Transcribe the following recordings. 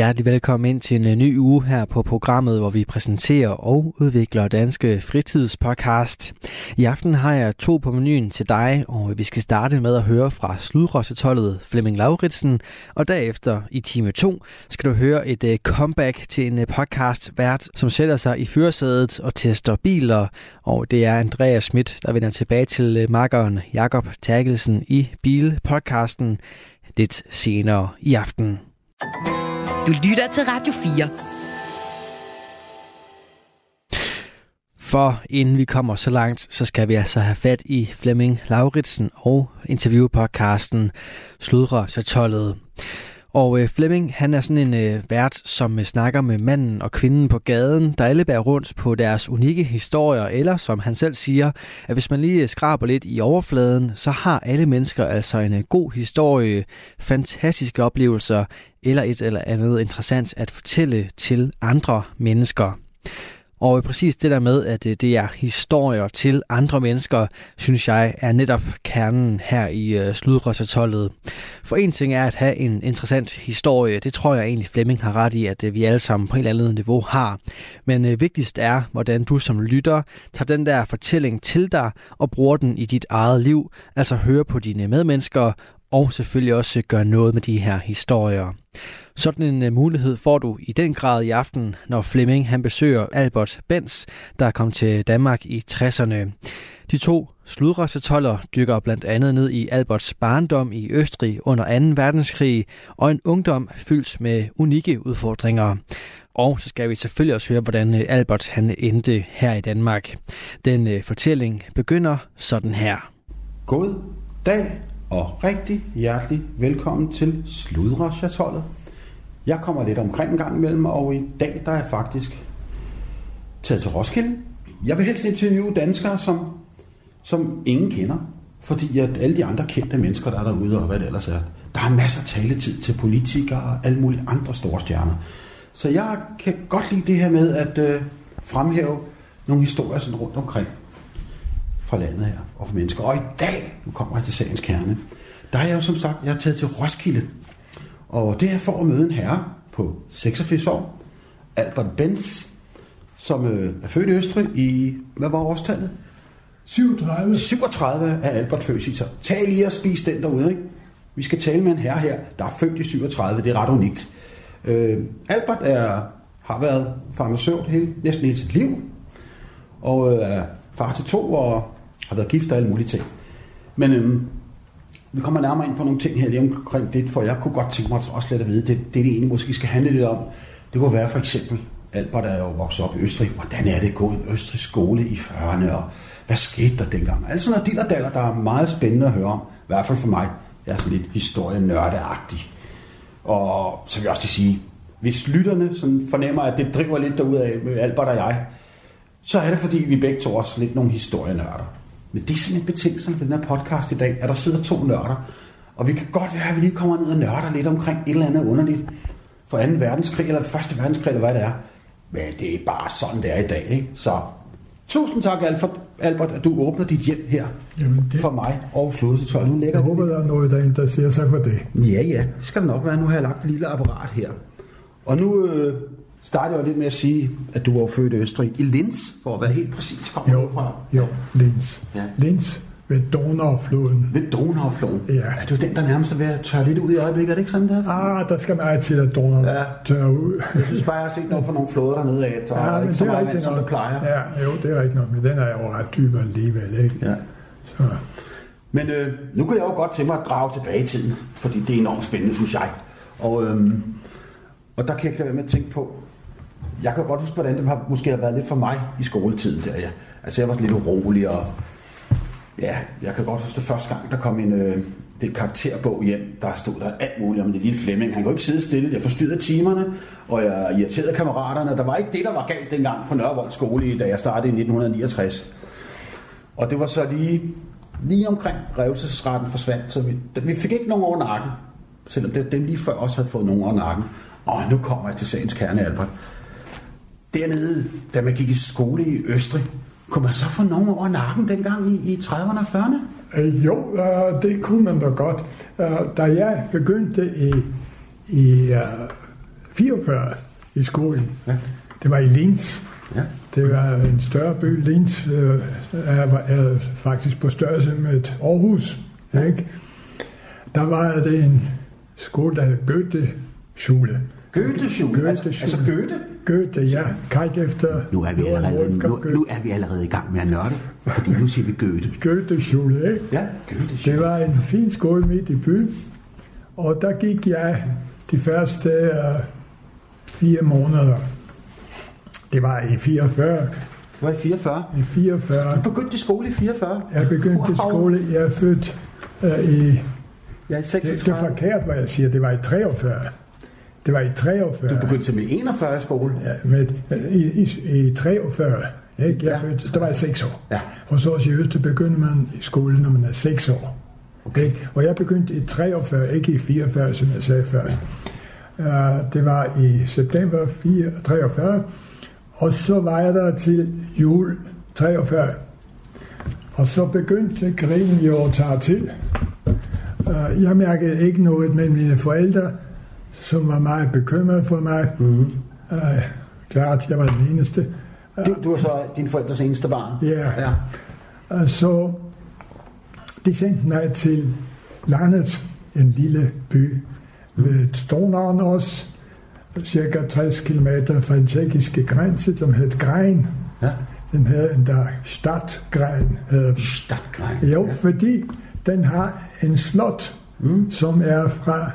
Hjertelig velkommen ind til en øh, ny uge her på programmet, hvor vi præsenterer og udvikler danske fritidspodcast. I aften har jeg to på menuen til dig, og vi skal starte med at høre fra sludrossetollet Flemming Lauritsen, og derefter i time 2 skal du høre et øh, comeback til en øh, podcast vært, som sætter sig i førersædet og tester biler, og det er Andreas Schmidt, der vender tilbage til makkeren Jakob Terkelsen i Bilpodcasten lidt senere i aften. Du lytter til Radio 4. For inden vi kommer så langt, så skal vi altså have fat i Flemming Lauritsen og interviewpodcasten Sludre Satollet. Og øh, Flemming, han er sådan en øh, vært, som øh, snakker med manden og kvinden på gaden, der alle bærer rundt på deres unikke historier, eller som han selv siger, at hvis man lige øh, skraber lidt i overfladen, så har alle mennesker altså en øh, god historie, fantastiske oplevelser, eller et eller andet interessant at fortælle til andre mennesker. Og præcis det der med, at øh, det er historier til andre mennesker, synes jeg er netop kernen her i uh, For en ting er at have en interessant historie. Det tror jeg egentlig Flemming har ret i, at øh, vi alle sammen på et eller andet niveau har. Men vigtigst er, hvordan du som lytter tager den der fortælling til dig og bruger den i dit eget liv. Altså høre på dine medmennesker og selvfølgelig også gøre noget med de her historier. Sådan en uh, mulighed får du i den grad i aften, når Flemming han besøger Albert Benz, der kom til Danmark i 60'erne. De to sludrøsetoller dykker blandt andet ned i Alberts barndom i Østrig under 2. verdenskrig og en ungdom fyldt med unikke udfordringer. Og så skal vi selvfølgelig også høre, hvordan øh, Albert han endte her i Danmark. Den uh, fortælling begynder sådan her. God dag og rigtig hjertelig velkommen til Sludre Jeg kommer lidt omkring en gang imellem, og i dag der er jeg faktisk taget til Roskilde. Jeg vil helst interviewe danskere, som, som ingen kender, fordi at alle de andre kendte mennesker, der er derude, og hvad det ellers er, der er masser af taletid til politikere og alle mulige andre store stjerner. Så jeg kan godt lide det her med at øh, fremhæve nogle historier sådan rundt omkring fra landet her og for mennesker. Og i dag, nu kommer jeg til sagens kerne, der er jeg jo som sagt, jeg er taget til Roskilde. Og det er for at møde en herre på 86 år, Albert Benz, som øh, er født i Østrig i, hvad var årstallet? 37. 37 er Albert. Så tag lige og spis den derude, ikke? Vi skal tale med en herre her, der er født i 37. Det er ret unikt. Øh, Albert er, har været farmaceut hele, næsten hele sit liv, og øh, er far til to, og har været gift og alle mulige ting. Men øhm, vi kommer nærmere ind på nogle ting her lige omkring det, for jeg kunne godt tænke mig også lidt at vide, det, det, det egentlig måske skal handle lidt om, det kunne være for eksempel, Albert er jo vokset op i Østrig, hvordan er det gået i Østrig skole i 40'erne, og hvad skete der dengang? Altså noget dillerdaller, der er meget spændende at høre om, i hvert fald for mig. Jeg er sådan lidt historienørdeagtig. Og så vil jeg også sige, hvis lytterne sådan fornemmer, at det driver lidt derud af med Albert og jeg, så er det fordi, vi begge to også lidt nogle historienørder. Men det er simpelthen betingelsen for den her podcast i dag, at der sidder to nørder. Og vi kan godt være, at vi lige kommer ned og nørder lidt omkring et eller andet underligt for 2. verdenskrig, eller 1. verdenskrig, eller hvad det er. Men det er bare sådan, det er i dag. Ikke? Så tusind tak, Albert, at du åbner dit hjem her Jamen det... for mig og Flodsetøj. Nu lægger Jeg håber, der er noget, der interesserer sig for det. Ja, ja. Det skal det nok være. Nu har jeg lagt et lille apparat her. Og nu øh, startede jeg lidt med at sige, at du var født i Østrig. I Linz, for at være helt præcis, kommer jo, fra. Jo, Linz. Ja. Linz ved Donaufloden. Ved Donaufloden? Ja. Er du den, der nærmest er ved at tørre lidt ud i øjeblikket? Er det ikke sådan der? Ah, der skal meget til, at Donau ja. tørre ud. jeg synes bare, jeg har set noget fra nogle floder dernede af, så ja, ikke så meget vand, som det plejer. Ja, jo, det er rigtigt nok, men den er jo ret dyb alligevel, ikke? Ja. Så. Men øh, nu kunne jeg jo godt tænke mig at drage tilbage i tiden, fordi det er enormt spændende, synes jeg. Og, øhm, og der kan jeg ikke lade være med at tænke på, jeg kan godt huske, hvordan det har, måske har været lidt for mig i skoletiden. Der, ja. Altså jeg var lidt urolig, og ja, jeg kan godt huske det første gang, der kom en øh, det karakterbog hjem, der stod der alt muligt om det lille Flemming. Han kunne ikke sidde stille, jeg forstyrrede timerne, og jeg irriterede kammeraterne. Der var ikke det, der var galt dengang på Nørrevold skole, da jeg startede i 1969. Og det var så lige, lige omkring revsesretten forsvandt, så vi, vi fik ikke nogen over nakken, selvom det, dem lige før også havde fået nogen over nakken. Og nu kommer jeg til sagens kerne, Albert dernede, da man gik i skole i Østrig, kunne man så få nogen over nakken dengang i, i 30'erne og 40'erne? Øh, jo, øh, det kunne man da godt. Øh, da jeg begyndte i, i øh, 44 i skolen, Ja. det var i Linz. Ja. Det var en større by. Linz øh, er, er faktisk på størrelse med et Aarhus. Ikke? Der var det en skole, der hed Goethe-schule. Goethe-schule, altså, Goethe-schule. altså Goethe. Goethe, ja. Kaldt efter... Nu er, vi allerede, nu, Goethe. nu er vi allerede i gang med at nørde, fordi nu siger vi Goethe. Goethe-schule, ikke? Ja, Goethe. Det var en fin skole midt i byen, og der gik jeg de første uh, fire måneder. Det var i 44. Det var i 44. I 44. Du begyndte skole i 44. Jeg begyndte i skole. Jeg er født uh, i... Ja, i Det er 36. forkert, hvad jeg siger. Det var i 43. Det var i 43. Du begyndte simpelthen i 41 i skole. Ja, med, i, i, i 43. Ikke? Jeg Ja. fødte, der var jeg 6 år. Ja. Og så i Øster begynder man i skole, når man er 6 år. Okay. Og jeg begyndte i 43, ikke i 44, som jeg sagde først. Uh, det var i september 4, 43, og så var jeg der til jul 43. Og så begyndte krigen jo at tage til. Uh, jeg mærkede ikke noget med mine forældre, som var meget bekymrede for mig. Mm-hmm. Uh, klart, jeg var den eneste. Du, du var så din forældres eneste barn. Ja. ja. Og så de sendte mig til landet, en lille by ved Stonaen også, cirka 60 km fra den tjekkiske grænse, som hed Grein. ja. Den havde en der Stadtgrein. Stadtgrein. Jo, fordi den har en slot, mm. som er fra,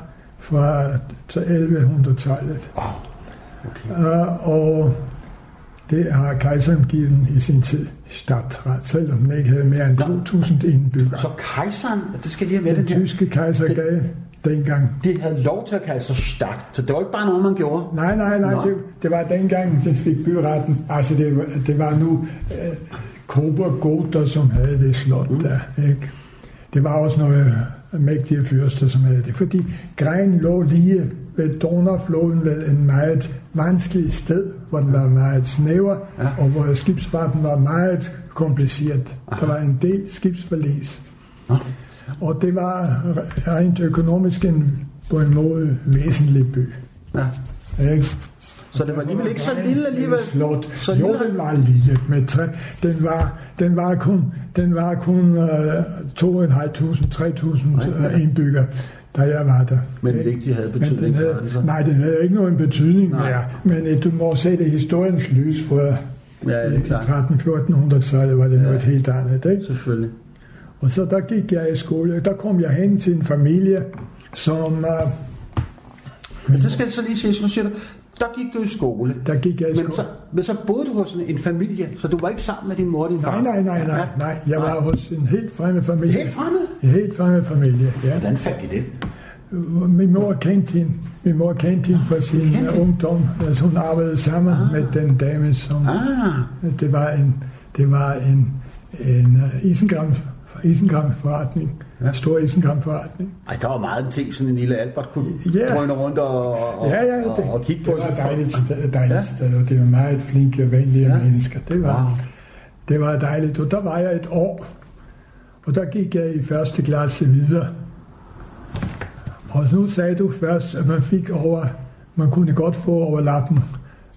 fra 1100-tallet. Wow. Okay. Uh, og det har kejseren givet i sin tid stadtret, selvom den ikke havde mere end 2.000 indbyggere. Så kejseren, det skal lige have med Den den tyske kejser gav dengang. de havde lov til at kalde sig Stad. Så det var ikke bare noget, man gjorde. Nej, nej, nej, Nå. det, det var dengang, den fik byretten. Altså, det, var- det var nu øh, Kobergoter, som havde det slot mm. der. Ikke? Det var også nogle mægtige fyrster, som havde det. Fordi Grein lå lige ved Donnerfloden ved en meget vanskelig sted, hvor den var meget snæver, Ja. ja. og hvor skibsfarten var meget kompliceret. Der var en del skibsforlis. Nå. Og det var rent økonomisk en, på en måde væsentlig by. Ja. Ikke? Så det var alligevel ikke så lille alligevel. Slot. Så Så lille. jo, den var lille med træ. Den var, den var kun, den var kun uh, 2.500-3.000 uh, indbyggere, da jeg var der. Men Ikke? ikke de havde Men betydning den for havde, den så. nej, den havde ikke nogen betydning Nej. mere. Men uh, du må se det historiens lys, for Ja, det er klart. 13-1400-tallet var det Ja. noget helt andet. Ikke? Selvfølgelig. Og så der gik jeg i skole. Der kom jeg hen til en familie, som... Uh, Men så skal jeg så lige sige, så siger du, der gik du i skole. der gik jeg i Men skole. så, men så boede du hos en, en familie, så du var ikke sammen med din mor og din far? Nej, nej, nej, nej, nej. Jeg var hos en helt fremmed familie. Helt fremmed? En helt fremmed familie, ja. Hvordan fandt I det? Min mor kendte hende. Min mor kendte hende fra sin Kendte hende? ungdom. Altså, hun arbejdede sammen Ah. med den dame, som... Ah, Det var en, det var en, en uh, isengram, isengramforretning. Ja. Stor isengramforretning. ej, der var meget en ting, sådan en lille Albert kunne Ja. drøne rundt og, og, Ja, ja, det, og, og kigge på. det var sig. dejligt, dejligt Ja. sted, og det var meget flinke og venlige Ja. mennesker. Det var, Wow. det var dejligt, og der var jeg et år. Og der gik jeg i første klasse videre. Og nu sagde du først, at man fik over, man kunne godt få over lappen.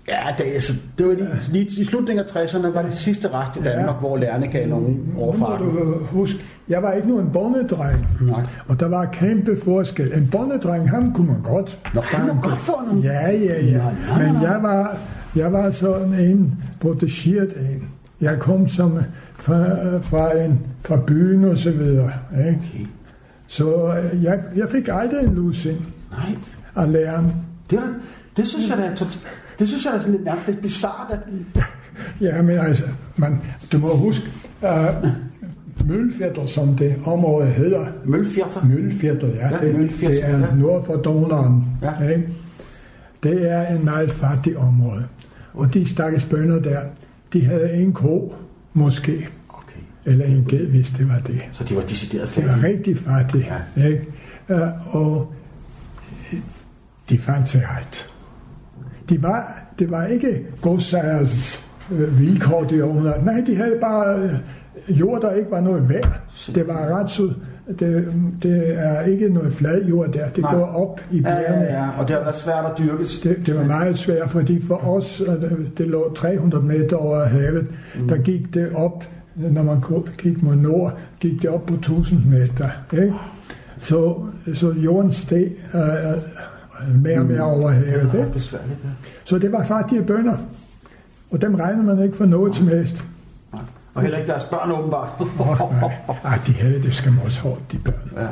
Ja, det, altså, det var lige, lige i slutningen af 60'erne var det sidste rest i Danmark, Ja. hvor lærerne gav nogen Nu må overfart. du huske, jeg var ikke nogen bondedreng. Nej. Og der var kæmpe forskel. En bondedreng, ham kunne man godt. Nå, han må godt få nogle... Ja, ja, ja. Nå, nå, Men nå. jeg var, jeg var sådan en protegeret en. Jeg kom som fra, fra, en, fra byen og så videre. Ikke? Okay. Så øh, jeg, jeg fik aldrig en lussing Nej, af læreren. det, det synes jeg da er det synes jeg er sådan lidt nærmest lidt bizarrt, at Ja, men altså, man, du må huske, uh, Mølfjætter, som det område hedder, mølfjerter. Møllefjætter, ja, Ja, det, Møllefjætter, det er ja. nord for Doneren. Ja. Ikke? Det er en meget fattig område. Og de stakkels bønder der, de havde en ko, måske, Okay, eller en ged, hvis det var det. så de var decideret Det var fattige. rigtig fattige. Ja. Ikke? Uh, og øh, de fandt sig ret. De var, det var ikke godsejers øh, vilkår derovre. Nej, de havde bare øh, jord, der ikke var noget værd. Det var ret så, det, det er ikke noget flad jord der. Det Nej. går op i Ja, bjergene. ja, ja. Og det har været svært at dyrke. Det, det var meget svært, fordi for os, øh, det lå 300 meter over havet, mm. der gik det op, når man gik mod nord, gik det op på 1000 meter. Ikke? Så, så jorden steg øh, øh, mere og mere over havet. Det Ikke? ja. Så det var fattige bønder, og dem regner man ikke for noget som helst. Og heller ikke deres børn, åbenbart. Oh, nej. Ej, de havde det skam også hårdt, de børn. ja.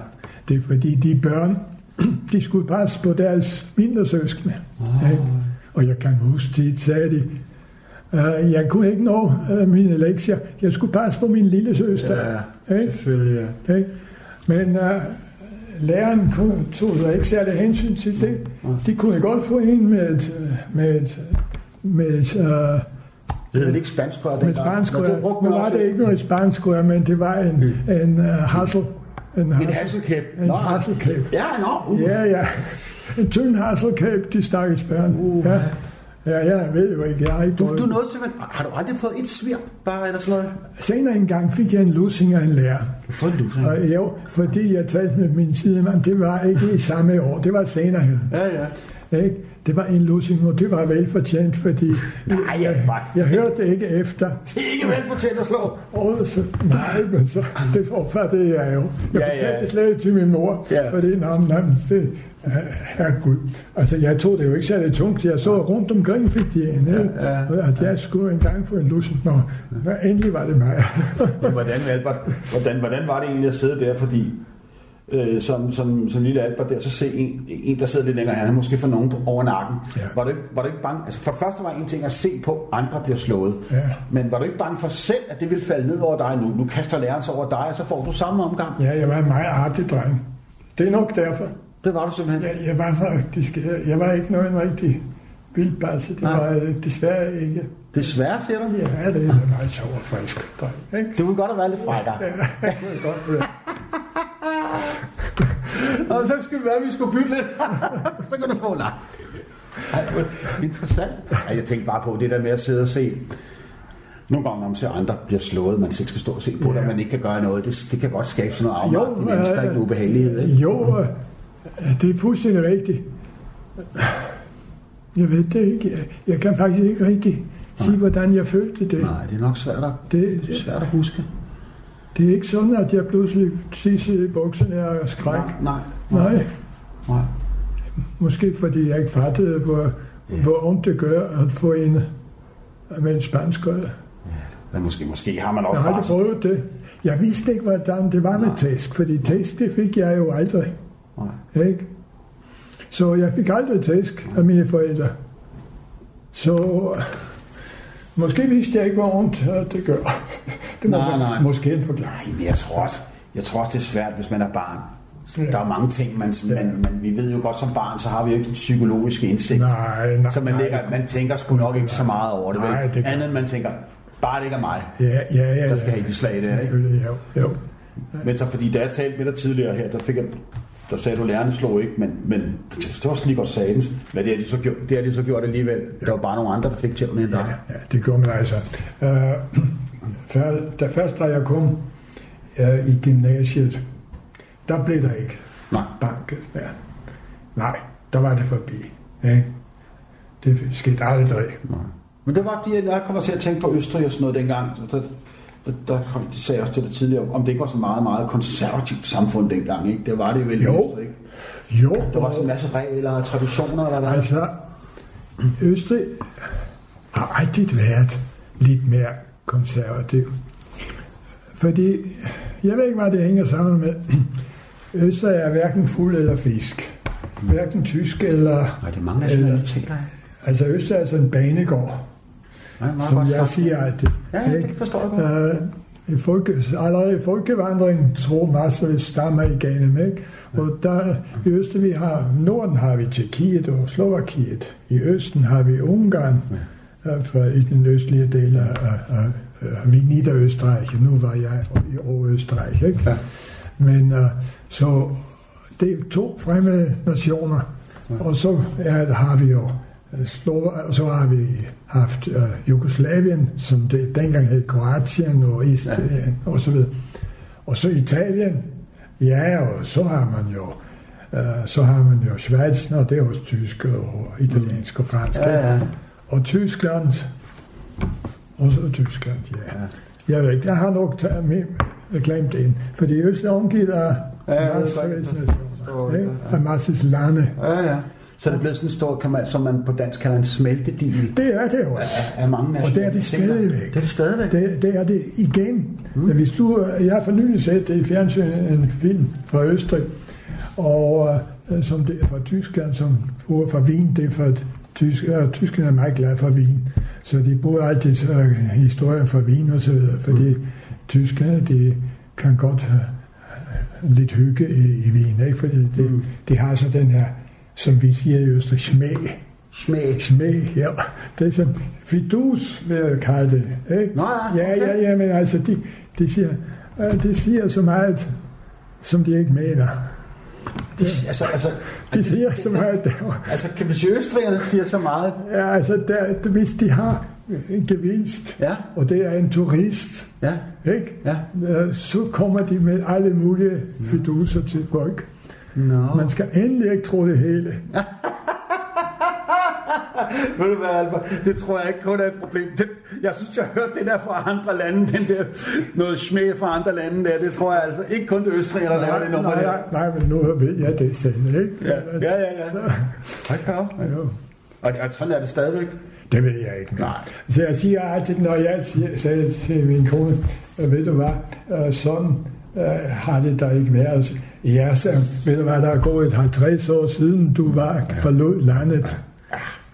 Det er fordi, de børn, de skulle passe på deres mindre søskende. ikke? Og jeg kan huske, de sagde de, uh, jeg kunne ikke nå uh, mine lektier. Jeg skulle passe på min lille søster. ikke? selvfølgelig, ja. Ikke? Men uh, læreren kunne, tog der ikke særlig hensyn til det. De kunne godt få en med et, øh, med et, med et, uh, Det hedder ikke spansk rør med dengang. spansk Nå, rør. det brugte Nu var også. det ikke noget spansk rør, men det var en, en uh, hassel. En, En hassel- hasselkæp. En hasselkæp. Ja, nå. Uh. Ja, ja. En tynd hasselkæb, de stakkels børn. Uh. Ja. Ja, jeg ved jo ikke, jeg har ikke Du, du nåede simpelthen... Har du aldrig fået et svirp, bare eller sådan noget? Senere en gang fik jeg en lussing af en lærer. Du Og jo, fordi jeg talte med min sidemand, det var ikke i samme år, det var senere hen. Ja, ja. Ikke? Det var en lussing, og det var velfortjent, fordi Nej, jeg, Mark. jeg hørte ikke efter. Det er ikke velfortjent at slå. Og så, nej, men så, det opfattede jeg jo. Jeg Ja, ja, ja. fortalte det slet ikke til min mor, Ja. fordi nej, nej, det, herregud. Altså, jeg tog det jo ikke særlig tungt. Jeg så rundt omkring fik de en? Ja, ja, at jeg skulle engang få en lussing, når, når endelig var det mig. Men hvordan, Albert, hvordan, hvordan var det egentlig at sidde der, fordi øh, som, som, som lille Albert der, så se en, en, der sidder lidt længere, han er måske for nogen over nakken. Ja. Var, du var du ikke bange? Altså for det første var en ting at se på, andre bliver slået. Ja. Men var du ikke bange for selv, at det ville falde ned over dig nu? Nu kaster læreren sig over dig, og så får du samme omgang. ja, jeg var en meget artig dreng. Det er nok derfor. Det var du simpelthen. Jeg, jeg var faktisk, jeg, jeg var ikke noget rigtig vildbasse. Det Nej. var jeg desværre ikke. Desværre, siger du. Ja, det er meget sjov og frisk dreng. Ikke? Du vil godt have været lidt frækker. Ja, det er godt. Og så skulle det være, at vi skulle bytte lidt. så kan du få nej. Ej, interessant. Ej, jeg tænkte bare på det der med at sidde og se. Nogle gange, når man ser andre bliver slået, man selv skal stå og se på det, Ja. og man ikke kan gøre noget, det, det kan godt skabe sådan noget afmagt i mennesker, øh, ikke en ubehagelighed. Ikke? Jo, øh, det er fuldstændig rigtigt. Jeg ved det ikke. Jeg, kan faktisk ikke rigtig sige, hvordan jeg følte det. Nej, det er nok svært at, Det, det er svært at huske. det er ikke sådan, at jeg pludselig tissede i bukserne og skræk. Nej, Nej, nej. måske fordi jeg ikke fattede, hvor, hvor ondt det gør at få en med en spansk rød. Men måske, måske har man Jeg også har bare... aldrig prøvet det. Jeg vidste ikke, hvordan det var med tæsk, fordi tæsk, det fik jeg jo aldrig. Nej. Ikke? Så jeg fik aldrig tæsk af mine forældre. Så måske vidste jeg ikke, hvor ondt øh, det gør. Det må Nej, man nej. måske en forklaring. Nej, men jeg tror også, jeg tror også, det er svært, hvis man er barn. Ja. Der er mange ting, man, man, man, vi ved jo godt som barn, så har vi jo ikke den psykologiske indsigt. Nej, nej, så man, nej. lægger, man tænker sgu nok ikke så meget over det, vel? Nej, det gør- Andet end man tænker, bare det ikke er mig, Ja, ja, ja. der skal ja. have de slag der, ikke? Jo, jo. Men så fordi, da jeg talte med dig tidligere her, der fik jeg, der sagde du, lærerne slog ikke, men, men det var også lige godt sagtens. Men det har de så gjort, det har de så gjort alligevel. Der var bare nogle andre, der fik tævlen end Ja, dig. ja, det gjorde man altså. Uh, før, da først da jeg kom uh, i gymnasiet, der blev der ikke Nej. banket mere. Nej, der var det forbi. Ikke? Det skete aldrig. Nej. Men det var fordi, jeg kommer til at tænke på Østrig og sådan noget dengang. Der, der, der kom, de sagde også til det tidligere, om det ikke var så meget, meget konservativt samfund dengang. Ikke? Det var det jo vel i Jo. Østrig. Ikke? Jo, Der var sådan en masse regler og traditioner, eller hvad? Altså, Østrig har altid været lidt mere konservativ. Fordi, jeg ved ikke, hvad det hænger sammen med. Østrig er hverken fuld eller fisk. Hverken tysk eller... Nej, det er mange eller nationaliteter. altså, Østrig er sådan en banegård, Nej, som jeg sagt. siger altid. Ja, ikke? det forstår jeg godt. Øh, i folke, allerede i folkevandringen tror masser stammer igennem, ikke? Og der i Østen, vi har, Norden har vi Tjekkiet og Slovakiet. I Østen har vi Ungarn, ja. for i den østlige del af, af, af, af Niederösterreich. Nu var jeg i Overøsterreich, ikke? Ja. Men uh, så det er to fremmede nationer, og så er, har vi jo Slova, og så har vi haft uh, Jugoslavien, som det dengang hed Kroatien og Istrien ja. og så videre. Og så Italien, ja, og så har man jo uh, så har man jo Schweiz, og det er også tysk og italiensk og fransk. Ja, ja. Og Tyskland, og så Tyskland, ja. ja. Jeg ved ikke, jeg har nok taget med, glemt en, fordi Øst er omgivet af Ja, det nationer, masses lande. Ja, ja. Så er det blevet sådan en stor, kan man, som man på dansk kalder en smeltedigel Det er det også. af, af mange Og det er det stadigvæk. Det er det stadigvæk. Det, det er det igen. Mm. Hvis du, jeg har for nylig set det i fjernsyn, en film fra Østrig, og øh, som det er fra Tyskland, som bruger fra Wien, det er fra tysk, øh, tyskerne er meget glade for Wien, så de bruger altid øh, historier fra Wien og så videre, fordi mm. Tyskerne, de kan godt have lidt hygge i, i Wien, ikke? fordi det, mm. de har så den her, som vi siger i Østrig, smag. Smag. Smag, ja. Det er som fidus, vil jeg kalde det. Ikke? Nå ja, ja, okay. ja, ja, men altså, de, de, siger, øh, de siger så meget, som de ikke mener. De, altså, altså, De siger så meget der. altså, kan vi sige, østrigerne siger så meget? Ja, altså, der, hvis de har en gevinst, Ja, og det er en turist, ja, ikke? ja. Så kommer de med alle mulige fiduser til folk. Nå. Man skal endelig ikke tro det hele. Ved du hvad, Albert? Det tror jeg ikke kun er et problem. Det, jeg synes, jeg har hørt det der fra andre lande, den der noget smag fra andre lande der. Det tror jeg altså ikke kun det østrig, der laver det nummer nej, der. nej, men nu ved jeg det selv, ikke? Ja, Men ja, ja. ja. Så, da op. jo. Og, og sådan er det stadigvæk. Det ved jeg ikke. Nej. Så jeg siger altid, når jeg sagde til min kone, øh, ved du hvad, øh, sådan øh, har det der ikke været. Ja, så ved du hvad, der er gået 50 år siden, du var forlod landet.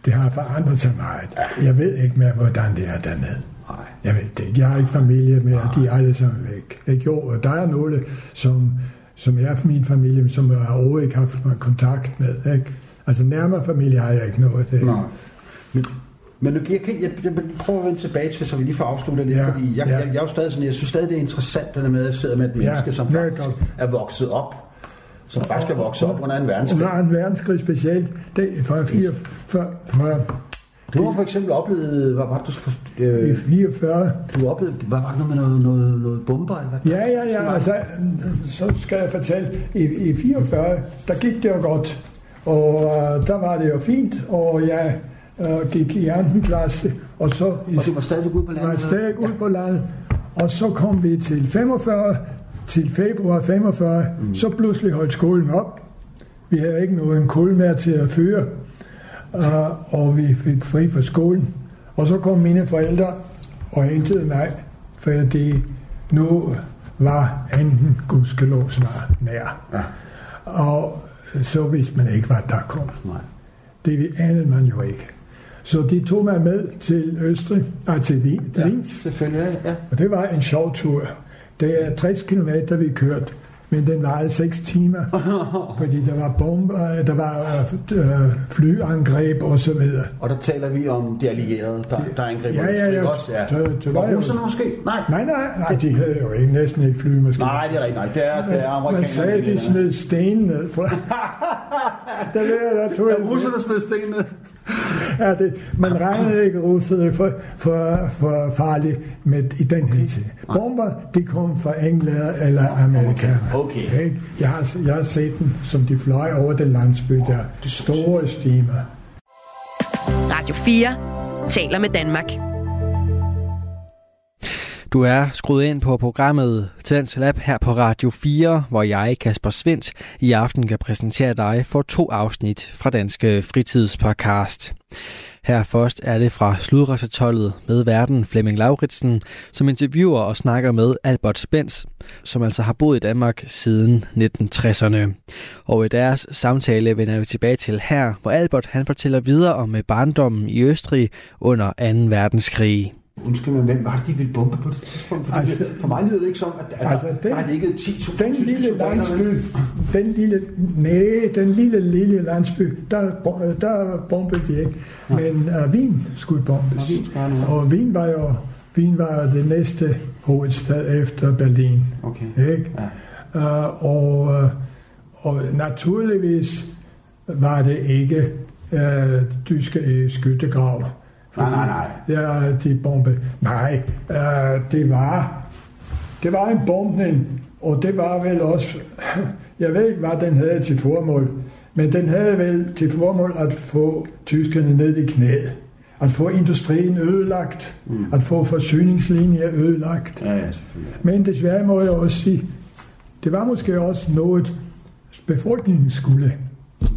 Det har forandret sig meget. Jeg ved ikke mere, hvordan det er dernede. Nej. Jeg ved det ikke. Jeg har ikke familie mere. De er alle sammen væk. Ikke? Jo, og der er nogle, som, som er fra min familie, som jeg overhovedet ikke har haft kontakt med. Ikke? Altså nærmere familie har jeg ikke noget. Det, Nej. Men, men nu, jeg, kan, jeg, jeg, jeg prøver at vende tilbage til, så vi lige får afsluttet lidt, Ja, fordi jeg, ja. jeg, jeg, er jo stadig sådan, jeg synes stadig, det er interessant, det der med, at jeg sidder med et menneske, som netop. faktisk er vokset op, som faktisk er vokset op under en verdenskrig. Under en verdenskrig specielt, det fra, fire, fra, fra Du har for eksempel oplevet, hvad var det, du, for, i øh, 44. du oplevede, hvad var det noget med noget, noget, noget bomber? Eller hvad? Ja, ja, ja, altså, så skal jeg fortælle, i, i 44, der gik det jo godt, og uh, der var det jo fint, og jeg uh, gik i anden klasse, og så Og du var stadig ude på var landet? stadig ude på landet, og så kom vi til 45, til februar 45, mm. så pludselig holdt skolen op. Vi havde ikke nogen kul mere til at føre, uh, og vi fik fri fra skolen. Og så kom mine forældre og hentede mig, fordi nu var anden gudskelov snart nær. Ja. Og så vidste man ikke, hvad der kom. Nej. Det anede man jo ikke. Så de tog mig med til Østrig, ah, til Wien, Ja, Linz, selvfølgelig, ja. og det var en sjov tur. Det er 60 km, vi kørte, men den varede 6 timer, fordi der var bomber, der var øh, flyangreb og så videre. Og der taler vi om de allierede, der, der angriber Ja, ja, ja. også. Ja. Så- så var var russerne måske? Nej. Nej, nej, nej, de havde jo ikke, næsten ikke flymaskiner. Nej, det er rigtigt. Nej, det er, det er Man amerikanerne. sagde, de der- smed sten ned. For... der, der, der tog jeg Ja, russerne smed sten ned. Ja, det, man regnede ikke russerne for, for, for farligt med, i den okay. tid. Bomber, de kom fra England eller Amerikanerne. Okay. Ikke? Jeg, har, jeg har set dem, som de fløj over den landsby der. Store stimer. Radio 4 taler med Danmark. Du er skruet ind på programmet Tendens Lab her på Radio 4, hvor jeg, Kasper Svendt, i aften kan præsentere dig for to afsnit fra Danske Fritidspodcast. Her først er det fra Sludrejsetollet med verden Flemming Lauritsen, som interviewer og snakker med Albert Spens, som altså har boet i Danmark siden 1960'erne. Og i deres samtale vender vi tilbage til her, hvor Albert han fortæller videre om barndommen i Østrig under 2. verdenskrig. Undskyld, men hvem var det, de ville bombe på det tidspunkt? Fordi Altså- altså, for mig lyder det ikke som, at, at Altså, den- der har ligget 10.000 Den lille landsby, den lille, nej, den lille, lille landsby, der, der bombede de ikke. Men uh, Wien skulle bombes. Nå, Wien. Og Wien var jo Wien var det næste hovedstad efter Berlin. Okay. Ikke? Ja. Uh, og, uh, og naturligvis var det ikke øh, tyske skyttegrav. Nej, nej, nej. Ja, de bombe. Nej, øh, det var det var en bombning, og det var vel også, jeg ved ikke, hvad den havde til formål, men den havde vel til formål at få tyskerne ned i knæet. At få industrien ødelagt, mm. at få forsyningslinjer ødelagt. Ja, ja. Men desværre må jeg også sige, det var måske også noget, befolkningen skulle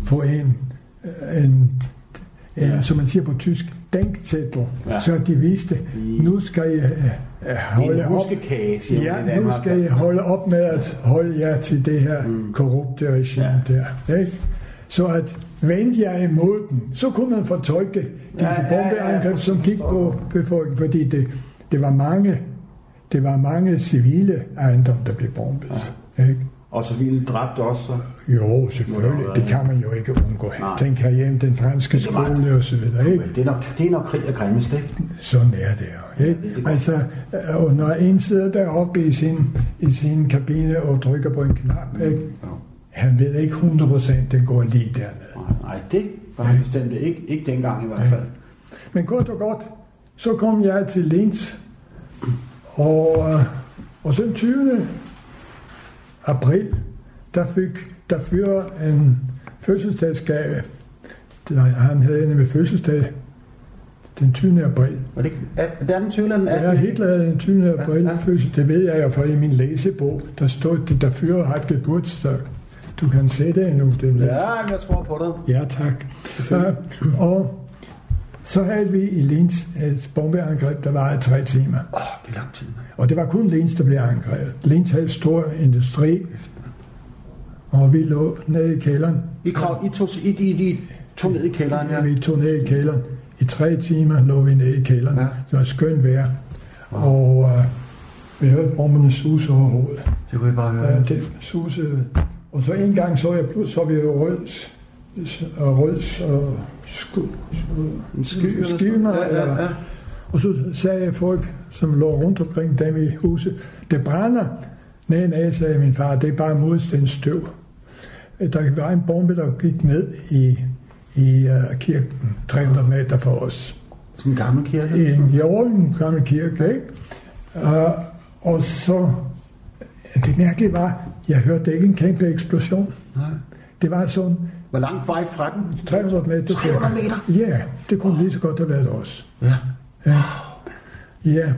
få en, en, en Ja. som man siger på tysk, denkzettel, Ja. så de vidste, nu skal jeg øh, holde En op. siger Ja, nu skal jeg holde op med at holde jer til det her mm. korrupte regime Ja. der. Ikke? Så at vendte jeg imod den, så kunne man fortolke disse Ja, ja, ja, ja, bombeangreb, som gik på befolkningen, fordi det, det var mange det var mange civile ejendomme, der blev bombet. Ja. Ikke? Og så ville dræbte også. Så. Jo, selvfølgelig. Det Det kan man jo ikke undgå. Nej. Tænk herhjemme, den franske Det skole og så videre. Ikke? Men det er nok, det er nok krig og grimmest, ikke? Sådan er det jo. Ikke? det er det godt. altså, øh, og når en sidder deroppe i sin, i sin kabine og trykker på en knap, ikke? Jo. han ved ikke 100% den går lige dernede. Nej, det var han bestemt ikke. Ikke dengang i hvert fald. Men kort og godt, så kom jeg til Linz, og, øh, og så den 20. april, der fik der fyrer en fødselsdagsgave. Der, han havde nemlig fødselsdag den 20. april. Og det, er, det er den 20. eller den Ja, 18. Hitler havde den 20. april Ja, ja. fødsel. Det ved jeg jo, for i min læsebog, der stod det, der fyrer har et geburtstag. Du kan se det endnu, den. Ja, jeg tror på dig. Ja, tak. Ja, og så havde vi i Linz et bombeangreb, der varede tre timer. Åh, oh, det er lang tid. Og det var kun Linz, der blev angrebet. Linz havde stor industri, og vi lå nede i kælderen. I, krav, I, tog, I, I, I tog ned i kælderen, ja. Vi tog ned i kælderen. I tre timer lå vi nede i kælderen. Ja. Det var skønt vejr. Og øh, vi hørte bomberne sus over hovedet. Det kunne I bare høre. Ja, det susede. Og så en gang så jeg pludselig, så vi røds, og røds og sku, En sky, skymer. Ja, ja, ja. Og så sagde jeg folk, som lå rundt omkring dem i huset, det brænder. Nej, nej, sagde min far, det er bare modstandsstøv. Der var en bombe, der gik ned i, i uh, kirken, 300 meter fra os. Sådan en gammel kirke. En Jorgen gammel kirke, ikke? Uh, og så, det mærkelige var, jeg hørte ikke en kæmpe eksplosion. Nej. Det var sådan Hvor langt var I fra den? 300 meter. 300 meter? Ja, det kunne lige så godt have været os. Ja. Ja, ja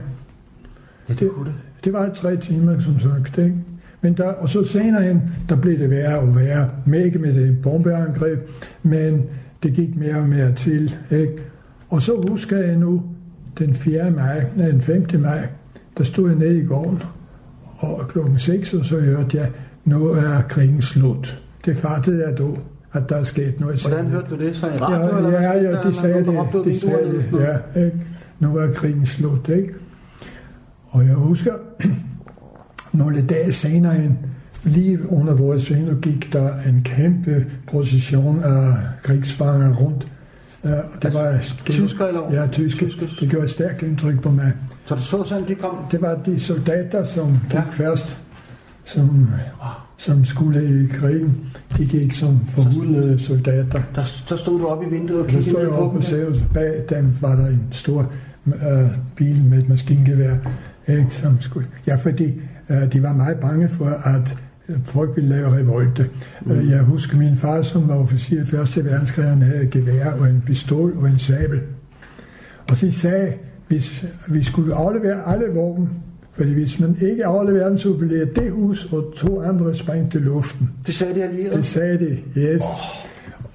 Ja, det kunne det. det var tre timer, som sagt. Ikke? Men der, og så senere hen, der blev det værre og værre. Ikke med det bombeangreb, men det gik mere og mere til. Ikke? Og så husker jeg nu, den 4. maj, nej, den 5. maj, der stod jeg nede i gården, og klokken 6, og så hørte jeg, nu er krigen slut. Det fattede jeg dog, at der er sket noget. Hvordan hørte du det så i radio? Ja, eller ja, ja, de sagde det. De sagde det, ja. Ikke? Nu er krigen slut, ikke? Og jeg husker, nogle dage senere, hen, lige under vores vindue, gik der en kæmpe procession af krigsfanger rundt. Og det var, det, tyskere eller- Ja, tyske. Tyske. Det gjorde et stærkt indtryk på mig. Så det så sådan, de kom... Det var de soldater, som gik Ja. først, som, som skulle i krigen. De gik som forhudlede soldater. Der, der stod du oppe i vinduet og Der kiggede stod ned jeg på oppe dem. og bag dem var der en stor øh, bil med et maskingevær, ikke, som skulle... Ja, fordi øh, de var meget bange for, at øh, folk ville lave revolte. Mm. Jeg husker min far, som var officer i 1. verdenskrig, han havde et gevær og en pistol og en sabel. Og de sagde, hvis vi skulle aflevere alle våben, fordi hvis man ikke afleverer den, så blev det hus og to andre sprængt til luften. Det sagde de allierede. Det sagde de, yes.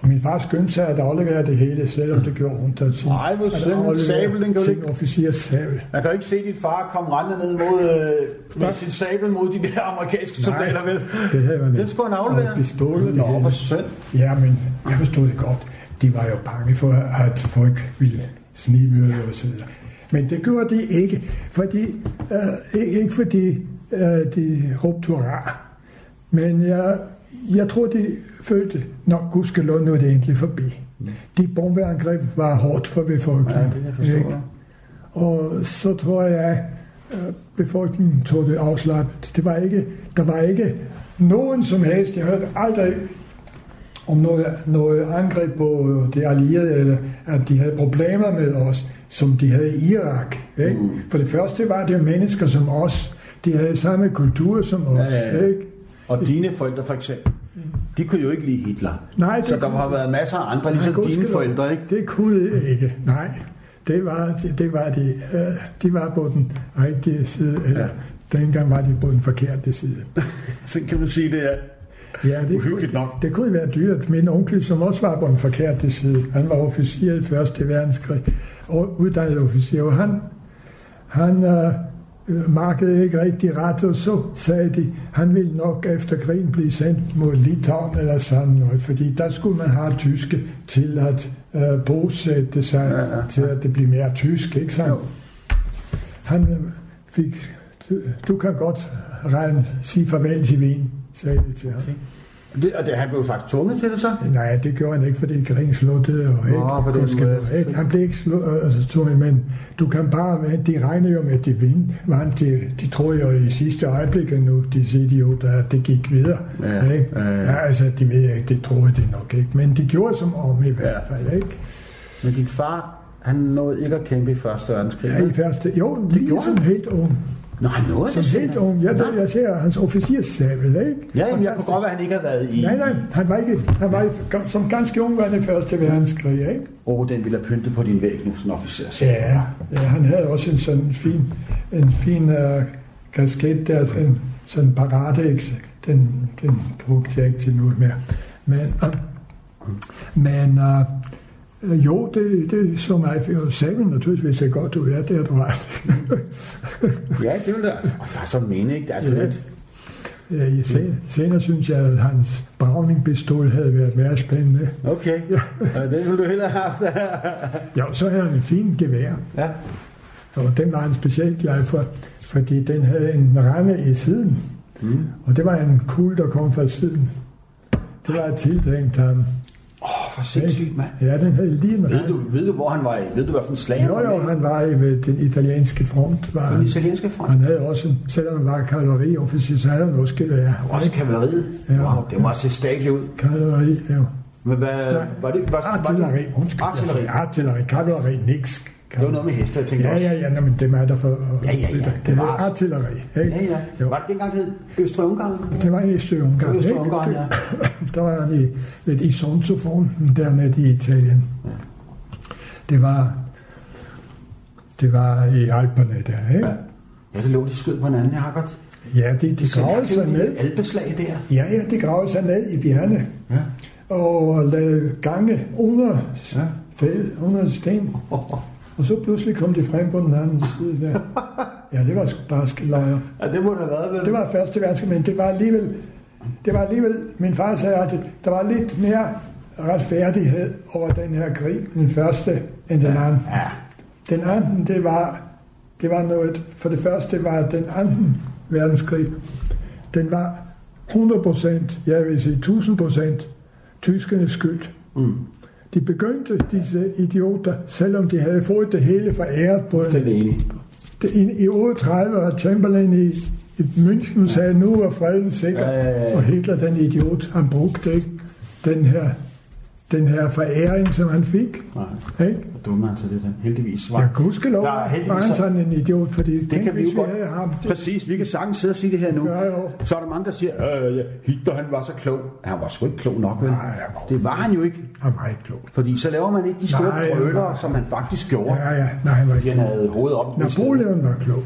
Og min far skyndte sig at aflevere det hele, selvom det gjorde ondt at sin, Ej, hvor at synd. Sabel, den kan ikke- officers sabel. Man kan jo ikke se din far komme rendende ned mod, øh, med sin sabel mod de der amerikanske soldater, vel? det havde man Den skulle han aflevere. Og pistol og det Nå, hele. hvor synd. Ja, men jeg forstod det godt. De var jo bange for, at folk ville snigmyrde ja. og så videre. Men det gjorde de ikke, fordi, øh, ikke fordi øh, de råbte hurra. Men jeg, jeg tror, de følte, når gudskelov nu er det egentlig forbi. De bombeangreb var hårdt for befolkningen. Ja, det jeg ikke? Og så tror jeg, at befolkningen tog det afslappet. Det var ikke, der var ikke nogen som helst, jeg hørte aldrig om noget, noget angreb på de allierede, eller at de havde problemer med os, som de havde i Irak. Ikke? Mm. For det første var det mennesker som os. De havde samme kultur som os. Ja, ja, ja. Ikke? Og dine forældre for eksempel, de kunne jo ikke lide Hitler. Nej, det så der har været masser af andre, ligesom Nej, dine forældre, ikke? Det kunne ikke, nej. Det var, det, det var de, uh, de var på den rigtige side, eller ja. dengang var de på den forkerte side. så kan man sige, det er Ja, det kunne, nok. det kunne være dyrt. Min onkel, som også var på den forkerte side, han var officer i Første verdenskrig, og uddannet officer, og han, han uh, markedet ikke rigtig ret, og så sagde de, han ville nok efter krigen blive sendt mod Litauen eller sådan noget, fordi der skulle man have tyske til at uh, bosætte sig, ja, ja, ja. til at det blive mere tysk, ikke sandt? Han øh, fik, du, du kan godt regne, sige farvel til Wien, sagde de til ham. Okay. Det, og det, han blev faktisk tvunget til det så? Nej, det gjorde han ikke, fordi krigen sluttede. Og ikke, Nå, på det måde, ikke, han blev ikke slået, altså, tvunget, men du kan bare, de regner jo med, at de vinder. De, de tror jo i sidste øjeblik nu, de idioter, at det gik videre. Ja, ikke? Ja, ja. ja, altså, de ved ikke, det tror de nok ikke. Men de gjorde som om i hvert fald, ikke? Men din far, han nåede ikke at kæmpe i Første Verdenskrig? Ja, i første, jo, det gjorde han helt ung. Nå, han nåede det Som helt ung. Jeg, jeg ser hans officersabel, ikke? Ja, jamen, jeg kunne godt være, at han ikke har været i... Nej, nej, han var ikke... Han var som ganske ung var det første verdenskrig, ikke? Åh, oh, den ville have pyntet på din væg nu, sådan officersabel. Ja, ja, han havde også en sådan fin, en fin uh, kasket der, en sådan parate, den, den brugte jeg ikke til noget mere. Men, uh, men uh, jo, det, det så mig for sagen naturligvis er godt. Ja, det er du ret. ja, det vil det altså. Og der er så mene, ikke? Det er så ja. lidt... Ja, i sen, senere synes jeg, at hans Browning-pistol havde været mere spændende. Okay, ja. det ville du hellere have haft. ja, så havde han en fin gevær. Ja. Og den var han specielt glad for, fordi den havde en rande i siden. Mm. Og det var en kugle, der kom fra siden. Det var tiltænkt ham. Hvor sindssygt, mand. Ja, den havde lige med ved du, ved du, hvor han var i? Ved du, hvad for en slag Jo, jo, han var i ved den italienske front. Var den italienske front? Han havde også, en, selvom han var kavalleriofficer, så havde han også gevær. Også kavaleriet? Ja. Wow, det må se stadig ud. Kavaleri, ja. Men hvad, Nej, var det? Var, artilleri, undskyld. Artilleri. Artilleri, kavaleri, niks. Det var noget med heste, jeg tænkte ja, også. Ja, ja, ja, men det er der for... Ja, ja, ja. Det var artilleri. Ikke? Ja, ja. Jo. Var det dengang, det hed Østrig-Ungarn? Det var i Østrig-Ungarn. Østrig-Ungarn, ja. der var i, lidt i Sonsofonden dernede i Italien. Ja. Det var... Det var i Alperne der, ikke? Ja, ja det lå de skød på hinanden, jeg har godt... Ja, de, de gravede sig ned. Alpeslag der. Ja, ja, de gravede sig ned i bjergene. Ja. Og lavede gange under, ja. under sten. Og så pludselig kom de frem på den anden side der. Ja, det var bare skilløjer. Ja, det må det have været, vel? Det var første verdenskrig, men det var alligevel... Det var alligevel... Min far sagde, at der var lidt mere retfærdighed over den her krig, den første, end den anden. Ja. Den anden, det var, det var noget... For det første var den anden verdenskrig, den var 100 procent, jeg vil sige 1000 procent, tyskernes skyld. Mm. De begyndte, disse idioter, selvom de havde fået det hele foræret på den ene. I, i 38 og Chamberlain i, i München sagde, nu er freden sikker. Ja, ja, ja. Og Hitler, den idiot, han brugte ikke den her den her foræring, som han fik. Nej, ikke? hvor dum han så det den. Heldigvis var. Ja, gudskelov var han sådan en idiot, fordi det tænk, kan vi jo godt. Vi ham, det... Præcis, vi kan sagtens sidde og sige det her nu. Ja, jo. Så er der mange, der siger, øh, Hitler han var så klog. Han var sgu ikke klog nok, vel? Nej, var... Det var han jo ikke. Han var ikke klog. Fordi så laver man ikke de store nej, brøler, som han faktisk gjorde. Ja, ja. Nej, han var fordi han havde hovedet op. Napoleon var klog.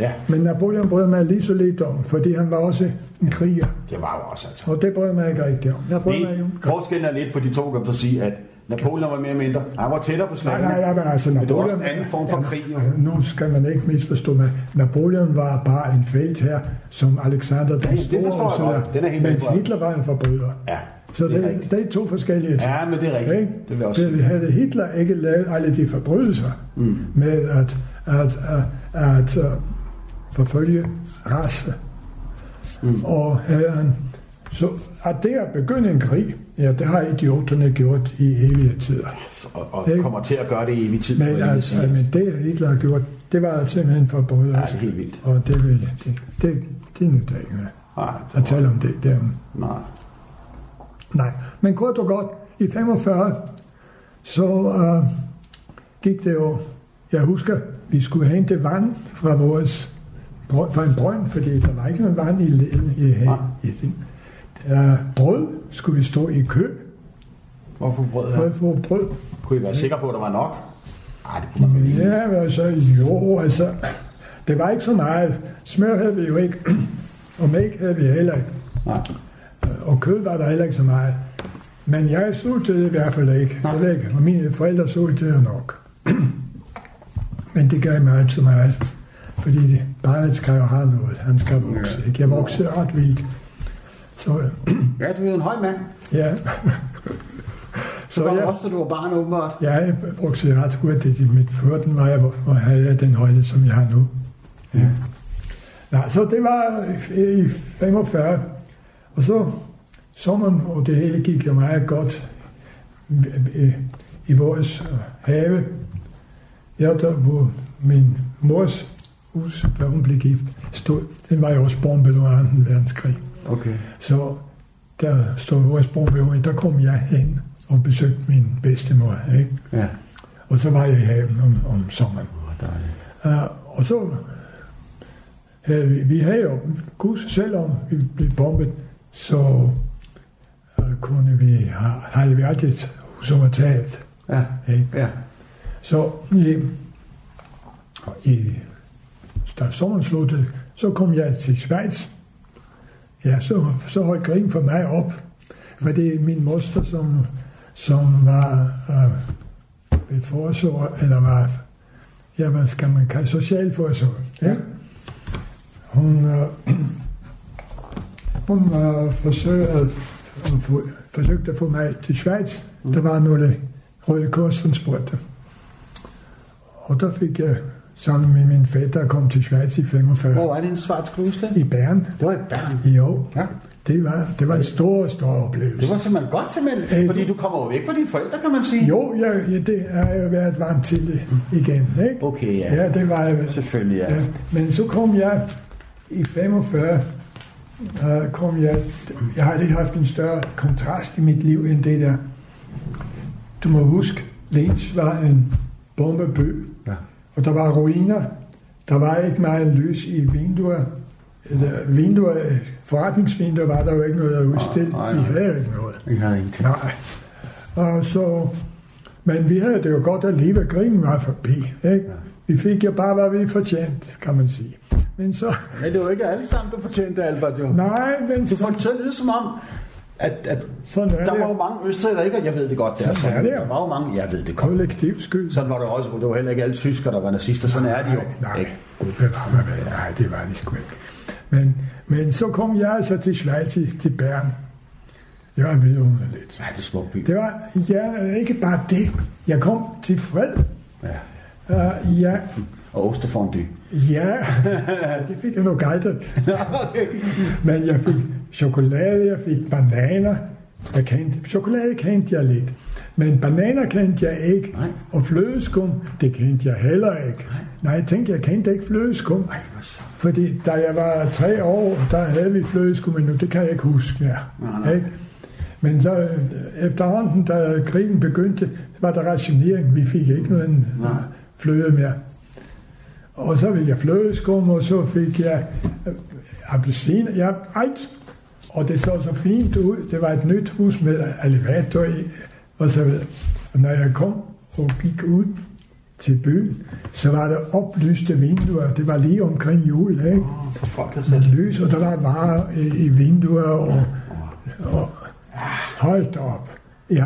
Ja. Men Napoleon brød mig lige så lidt om, fordi han var også en kriger. Det var jo også, altså. Og det brød mig ikke rigtigt om. Jeg brød mig om. Forskellen er lidt på de to, kan sige, at Napoleon var mere eller mindre. Han var tættere på slagene. Nej, nej, nej, altså Napoleon... Men det var også en anden form for krig, jo. Nu skal man ikke misforstå mig. Napoleon var bare en feltherre, som Alexander den Store. Det forstår jeg godt. Den er helt mens Hitler var en forbryder. Ja, så det, det, det er to forskellige ting. Ja, men det er rigtigt. Okay? Det vil også det, havde Hitler ikke lavet alle de forbrydelser mm. med at, at, at, at, at forfølge race, mm. og han så at det at begynde en krig, ja, det har idioterne gjort i evige tider. Og, og kommer til at gøre det i evig tid. Men, altså, men det Hitler har gjort, det var simpelthen for både. Ja, det er helt vildt. Og det, vil, det, det, det nytter ikke med. Nej, at tale om det. det Nej. Nej, men kort og godt, i 45, så uh, gik det jo, jeg husker, vi skulle hente vand fra vores fra en brønd, fordi der var ikke noget vand i, i, i, i, i uh, brød skulle vi stå i kø Hvorfor brød for her? få brød. Kunne I være sikre på, at der var nok? Nej, det kunne man vel ikke. Ja, altså, jo, altså, det var ikke så meget. Smør havde vi jo ikke, og mælk havde vi heller ikke. Nej. Og kød var der heller ikke så meget. Men jeg sultede i hvert fald ikke. Nej. Jeg ved ikke, og mine forældre sultede nok. Men det gav mig ikke så meget. Fordi det, barnet skal jo have noget. Han skal vokse. Ikke? Jeg voksede ret vildt. Så Ja, du er en høj mand. ja. Så Så var jeg, også, da du var barn, åbenbart. jeg voksede ret hurtigt. I mit 14 var jeg, hvor havde jeg den højde, som jeg har nu. Ja. Nej, så det var øh, i 45. Og så sommeren, og det hele gik jo meget godt øh, i vores øh, have. Ja, der hvor min mors hus, da hun blev gift, stod, den var jo også bombet under 2. verdenskrig. Okay. Så der stod vores bombe, der kom jeg hen og besøgte min bedstemor. Ikke? Ja. Og så var jeg i haven om, om sommeren. Uh, og så havde vi, vi havde jo, Gud, selvom vi blev bombet, så uh, kunne vi, have, havde vi altid et hus over taget. Ja. Ikke? Ja. Så i, i da sommeren sluttede, så kom jeg til Schweiz. Ja, så, så holdt krigen for mig op. For det er min moster, som, som var øh, forsorg, eller var, ja, hvad skal man kalde, socialforsorg. Ja? Hun, øh, hun øh, forsøgte, at, at få, forsøgte at få mig til Schweiz. Mm. Der var nogle Røde Kors som spurgte. Og der fik jeg sammen med min fætter kom til Schweiz i 45. Hvor var det en svart skruste? I Bern. Det var i Bern. Jo, Ja. det var, det var en stor, stor oplevelse. Det var simpelthen godt simpelthen, Øh, fordi du kommer jo væk fra dine forældre, kan man sige. Jo, jeg, ja, det har jeg været vant til igen, ikke? Okay, ja. Ja, det var jeg. Selvfølgelig, ja. Ja, men så kom jeg i 45, uh, kom jeg, jeg har aldrig haft en større kontrast i mit liv end det der. Du må huske, Lens var en bombeby, Ja. Og der var ruiner. Der var ikke meget lys i vinduer. Eller, vinduer, forretningsvinduer var der jo ikke noget at udstille. Nej, Vi nej. havde ikke noget. Jeg havde ingenting. Nej. Og så, men vi havde det jo godt alligevel. Krigen var forbi. Ikke? Vi fik jo bare, hvad vi fortjente, kan man sige. Men så, Men det var ikke alle sammen, der fortjente det, Albert, jo. nej, men Du får det til at lyde som om, at, at sådan er der det var jo mange østrig, der ikke, og jeg ved det godt, der, Sådan er det der var jo mange, jeg ved det godt. kollektiv skyld. Sådan var det også, det var heller ikke alle tyskere, der var nazister, sådan er de jo. Nej, nej, Ikke? Gud bevar mig. Nej, det var det sgu ikke. Men, men så kom jeg altså til Schweiz, til Bern. Det var vidunderligt. Ja, det er smuk by. Det var ja, ikke bare det. Jeg kom til fred. Ja. Uh, ja, Og Osterfondue. Ja, det fik jeg nu guidet. Men jeg fik chokolade, jeg fik bananer. Jeg kendte, chokolade kendte jeg lidt. Men bananer kendte jeg ikke. Nej. Og flødeskum, det kendte jeg heller ikke. Nej, jeg tænkte, jeg kendte ikke flødeskum. Ej, hvor så. Fordi da jeg var tre år, der havde vi flødeskum, men nu, det kan jeg ikke huske mere. Nej, nej. Ikke? Men så øh, efterhånden, da krigen begyndte, var der rationering. Vi fik ikke noget Nej. fløde mere. Og så ville jeg flødeskum, og så fik jeg øh, appelsiner. Ja, alt. Og det så så fint ud. Det var et nyt hus med elevator i, og så videre. Og når jeg kom og gik ud til byen, så var der oplyste vinduer. Det var lige omkring jul, ikke? Så folk havde sat Lys, og der var varer i, i vinduer, og, og holdt op. Ja,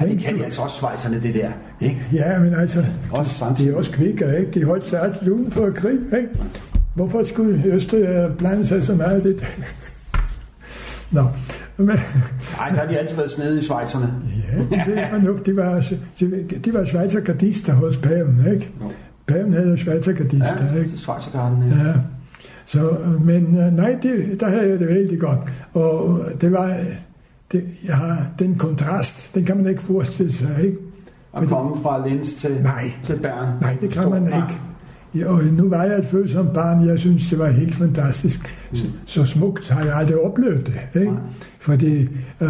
Det tænk, kan de altså også, svejserne, det der. Ikke? ja, men altså, Også de samtidig. er også kvikker, ikke? De holdt sig altid uden for krig, ikke? Hvorfor skulle Østrig øh, blande sig så meget i det? Nå, men, Nej, der har de altid været snede i svejserne. ja, det var nu, de var, de, de var Schweizer gardister hos paven, ikke? Jo. Paven havde jo Schweizer gardister, Ja, ikke? Schweizergarden, ja. Ja. Så, øh, men øh, nej, det, der havde jeg det vældig godt. Og det var, det, jeg har, den kontrast, den kan man ikke forestille sig, ikke? At komme fra Linz til, Nej. til Bern. Nej, det kan man Nej. ikke. Ja, og nu var jeg et følsomt barn, jeg synes, det var helt fantastisk. Så, så smukt har jeg aldrig oplevet det. Ikke? Fordi uh,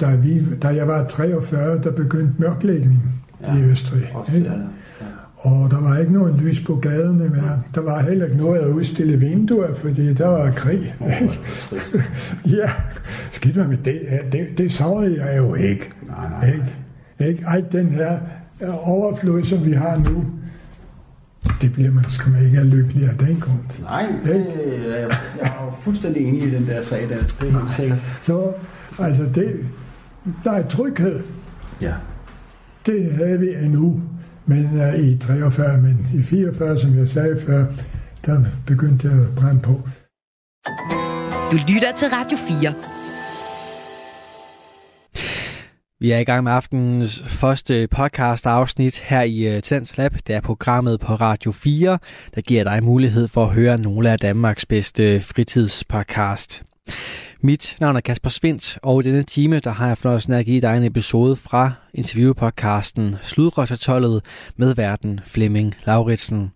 da, vi, da jeg var 43, der begyndte mørklægning ja, i Østrig. Også, ikke? ja, ja. Og der var ikke noget lys på gaderne mere. Der var heller ikke noget at udstille vinduer, fordi der var krig. Ja, skidt med det. Det, det savner jeg jo ikke. Nej, nej, nej. Ikke? ikke? Alt den her øh, overflod, som vi har nu, det bliver man sgu ikke er lykkelig af den grund. Nej, det, jeg, jeg er jo fuldstændig enig i den der sag der. Det er helt sikkert. Så altså det, der er tryghed. Ja. Det havde vi endnu, men uh, i 43, men i 44, som jeg sagde før, der begyndte jeg at brænde på. Du lytter til Radio 4. Vi er i gang med aftenens første podcast afsnit her i uh, Tens Lab. Det er programmet på Radio 4, der giver dig mulighed for at høre nogle af Danmarks bedste fritidspodcast. Mit navn er Kasper Svindt, og i denne time der har jeg fornøjelsen af at give dig en episode fra interviewpodcasten Sludrøgtertollet med verden Flemming Lauritsen.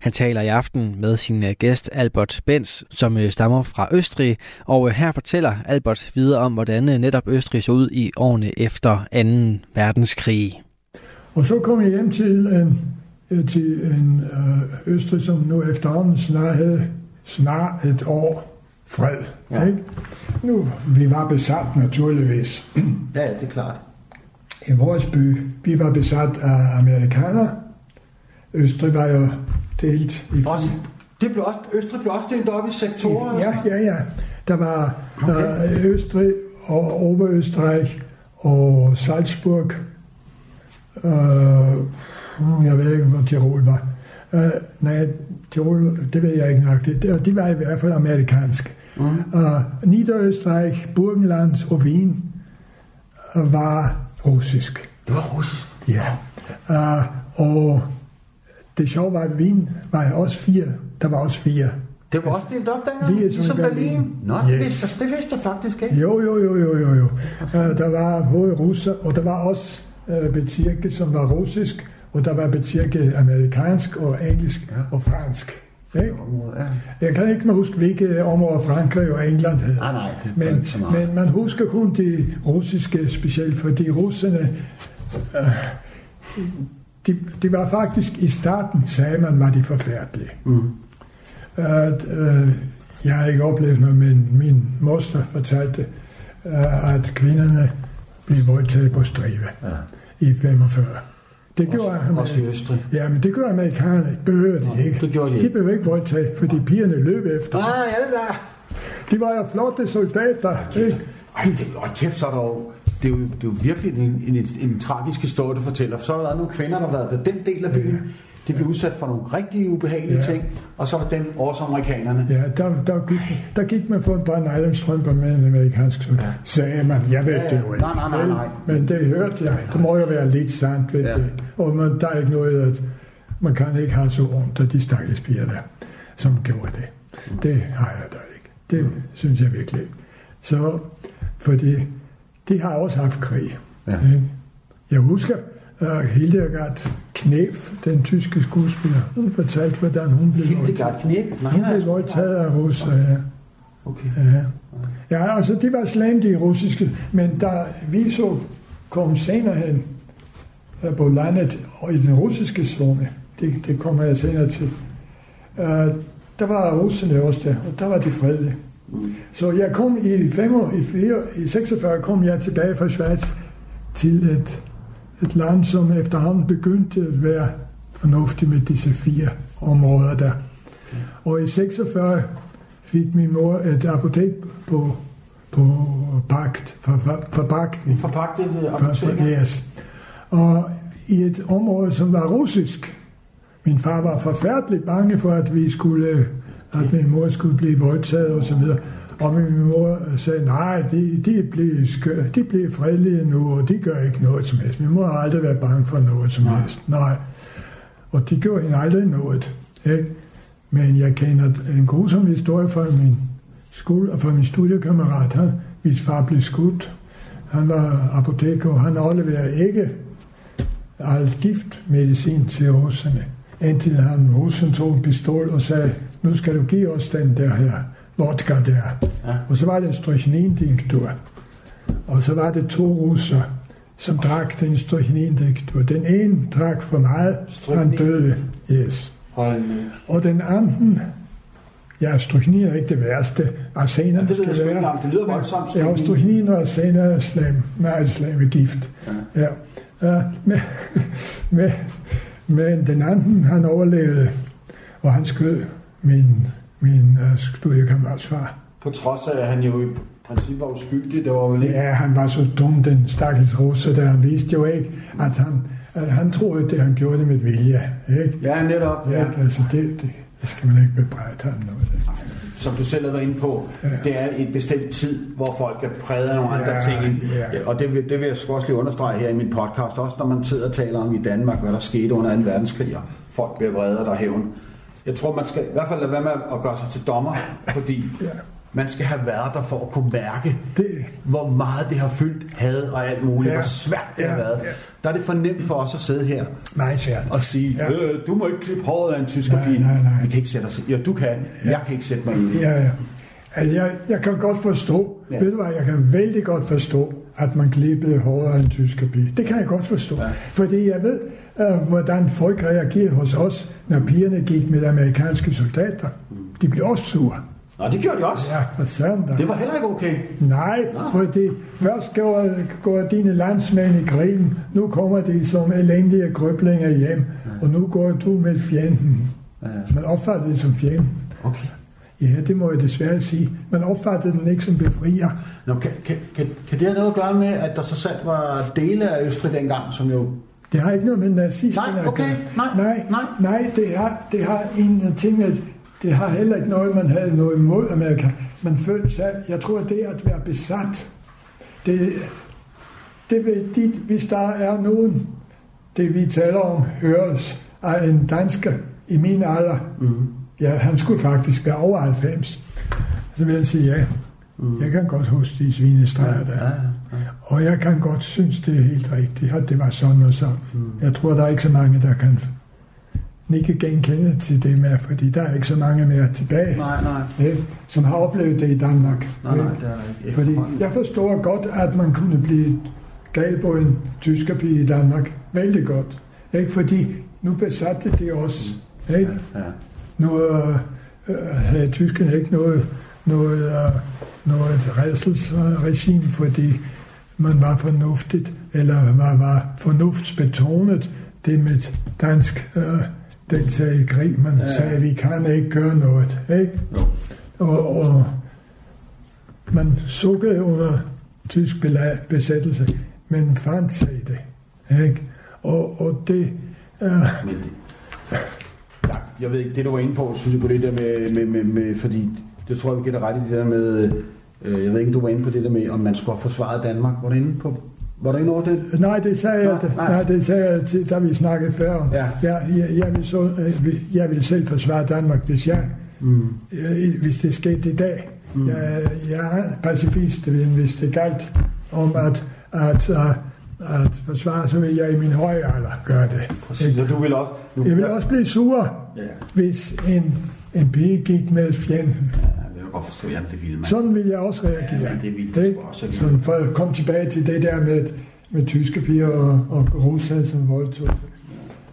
Han taler i aften med sin øh, gæst Albert Benz, som øh, stammer fra Østrig, og øh, her fortæller Albert videre om, hvordan netop Østrig så ud i årene efter 2. verdenskrig. Og så kom jeg hjem til en, til en øh, Østrig, som nu efterhånden snart havde snart et år fred. Ja. Ikke? Nu, vi var besat naturligvis. Ja, ja, det er klart. I vores by, vi var besat af amerikanere. Østrig var jo delt i Også, det blev også, Østrig blev også delt op i sektorer. Ja, ja, ja. Der var Okay. øh, Østrig og Oberøsterreich og Salzburg. Øh, jeg ved ikke, hvor Tirol var. Øh, nej, Tirol, det ved jeg ikke nok. Det, det, de var i hvert fald amerikansk. Mm. Øh, Niederösterreich, Burgenland og Wien var russisk. Det var russisk. Ja. Uh, og det sjove var, at Wien var også fire. Der var også fire. Det var også delt op dengang, Lige ligesom som Berlin. Berlin. Nå, det, Yes. vidste, jeg- det vidste jeg faktisk ikke. Jo, jo, jo, jo, jo, jo. Uh, der var både russer, og der var også uh, betirke, som var russisk, og der var betirke amerikansk og engelsk ja. og fransk. Ikke? Ja. Jeg kan ikke huske, hvilke områder Frankrig og England havde. Nej, nej, det Men, ikke så meget. men man husker kun de russiske specielt, fordi russerne, øh, de, de var faktisk i starten, sagde man, var de forfærdelige. Mm. At, øh, jeg har ikke oplevet noget, men min moster fortalte, øh, at kvinderne blev voldtaget på stribe Ja. i 45. Det gjorde Også, han. også i Østrig. Ja, men det gør amerikanerne. Det behøver de Nå, ikke. det gjorde de De ikke. behøver ikke voldtage, fordi pigerne løb efter. Ah, ja, der. De var jo flotte soldater. Ikke? Ej, det, og kæft, så er der jo, det er jo, det er jo virkelig en, en, en, en tragisk historie, du fortæller. For så har der været nogle kvinder, der har været på den del af byen. De blev udsat for nogle rigtig ubehagelige Ja. ting. Og så var den også amerikanerne. Ja, der, der, gik, der gik man for en par nylonstrømper med en amerikansk soldat. Ja. Sagde man, jeg ved Ja, ja. det jo ikke. Nej, nej, nej, nej. Men det hørte jeg. Det må jo være lidt sandt ved Ja. det. Og man, der er ikke noget, at man kan ikke have så ondt af de stakkels piger der, som gjorde det. Det har jeg da ikke. Det synes jeg virkelig ikke. Så, fordi de har også haft krig. Ja. ikke? Jeg husker, uh, Hildegard Knef, den tyske skuespiller, hun fortalte, hvordan hun blev. Hildegard Knep? Nej, Hun blev voldtaget af russer, ja. Okay. Ja. ja, altså det var slemt de russiske, men da vi så kom senere hen øh, på landet og i den russiske zone, det, det kommer jeg senere til, uh, der var russerne også der, og der var de fredelige. Så jeg kom i, 5, år- i, 4, i 46 kom jeg tilbage fra Schweiz til et, et land, som efterhånden begyndte at være fornuftigt med disse fire områder der. Og i 46 fik min mor et apotek på, på pagt, for, for, forpagtning. Forpagtet øh, For, for, yes. Og i et område, som var russisk. Min far var forfærdeligt bange for, at vi skulle, at min mor skulle blive voldtaget og så videre. Og min mor sagde, nej, de, de, blev skør, de blev fredelige nu, og de gør ikke noget som helst. Min mor har aldrig været bange for noget som Nej. helst. Nej. Og de gjorde hende aldrig noget. Ikke? Men jeg kender en grusom historie fra min skole og fra min studiekammerat. Han, hvis far blev skudt. Han var apoteker, og han afleverede ikke alt giftmedicin til russerne. indtil han russen tog en pistol og sagde, nu skal du give os den der her vodka der. Ja. Og så var det en strychnindinktur. Og så var det to russer, som drak den strychnindinktur. Den ene drak for meget, han døde. Yes. Og den anden, ja, strychnin er ikke det værste. Arsener Ja, det ikke være-. Det lyder voldsomt, Ja, strychnin. og arsener er slam, meget slamegift. Ja. Ja, men, men, men den anden, han overlevede, og han skød min, min uh, studiekammerats far. På trods af, at han jo i princippet var uskyldig, det var vel ikke... Ja, han var så dum, den stakkels russer, der han vidste jo ikke, at han, at han troede, det han gjorde det med vilje. Ikke? Ja, netop. Ja. Ja. Altså, det, det, det skal man ikke bebrejde ham noget af. Som du selv har været inde på, Ja. det er en bestemt tid, hvor folk er præget af nogle andre Ja, ting. ja. Og det vil, det vil jeg også lige understrege her i min podcast, også når man sidder og taler om i Danmark, hvad der skete under 2. verdenskrig, og folk bliver vrede, og der er hævn. Jeg tror, man skal i hvert fald lade være med at gøre sig til dommer, fordi Ja. man skal have været der for at kunne mærke, Det, hvor meget det har fyldt had og alt muligt, Ja. hvor svært det har Ja, været. ja. Der er det for nemt for os at sidde her meget svært. og sige, Ja. øh, du må ikke klippe håret af en tysker Nej, pige. nej, nej. Vi kan ikke sætte os Ja, du kan. Jeg kan ikke sætte mig ind i det. Ja, ja. Altså, jeg, jeg kan godt forstå, Ja. ja. ved du hvad, jeg kan vældig godt forstå, at man klippede håret af en tysker pige. Det kan jeg godt forstå. Ja. Ja. Fordi jeg ved, hvordan folk reagerede hos os, når pigerne gik med amerikanske soldater. De blev også sure. Nå, det gjorde de også. Ja, sagde der? Det var heller ikke okay. Nej, fordi først går, går dine landsmænd i krigen, nu kommer de som elendige krøblinger hjem, og nu går du med fjenden. Ja. Man opfatter det som fjenden. Okay. Ja, det må jeg desværre sige. Man opfattede den ikke som befrier. Nå, kan, kan, kan, kan det have noget at gøre med, at der så sandt var dele af Østrig dengang, som jo... Det har ikke noget med nazisterne Nej, okay. Nej, nej, nej. nej det, har, det har en ting, at det har heller ikke noget, man havde noget imod Amerika. Man følte sig, jeg tror, det at være besat, det, det vil, de, hvis der er nogen, det vi taler om, høres af en dansker i min alder, Mm. ja, han skulle faktisk være over 90, så vil jeg sige ja. Mm. Jeg kan godt huske de svinestreger der. Ja, ja. Og jeg kan godt synes, det er helt rigtigt, at det var sådan og sådan. Mm. Jeg tror, der er ikke så mange, der kan ikke genkende til det mere, fordi der er ikke så mange mere tilbage, Nej, nej. ikke, som har oplevet det i Danmark. Nej, nej, ikke? det er ikke Fordi jeg forstår godt, at man kunne blive gal på en tyskerpige i Danmark. Vældig godt. Ikke? Fordi nu besatte de os. Ikke? Ja. Nu øh, øh, havde tyskerne ikke noget, noget, øh, noget redselsregime, fordi man var fornuftigt, eller man var fornuftsbetonet, det med dansk øh, deltagelse i krig. Man Ja, sagde, vi kan ikke gøre noget. Ikke? Jo. Og, og man sukkede under tysk besættelse, men fandt sig i det. Ikke? Og, og det... Øh, Men det... Ja, jeg ved ikke, det du var inde på, synes jeg på det der med, med, med, med fordi det tror jeg, vi gætter ret i det der med, øh, jeg ved ikke, om du var inde på det der med, om man skulle have forsvaret Danmark. Var du inde på, var du inde over det? nej, det sagde jeg, Nej, nej. nej, det sagde jeg til, da vi snakkede før. Ja. Jeg, jeg, jeg, vil så, øh, jeg vil selv forsvare Danmark, hvis jeg Mm. øh, hvis det skete i dag. Mm. Jeg, jeg er pacifist, hvis det galt om at, at, at, at forsvare, så vil jeg i min høje alder gøre det. Præcis, og du vil også... Du, Jeg vil også blive sur, Ja, hvis en, en pige gik med fjenden. ja, godt forstå, ja, det ville man. Sådan vil jeg også reagere. Ja, det ville sgu også. Sådan for at komme tilbage til det der med, med tyske piger og, og russer som voldtog.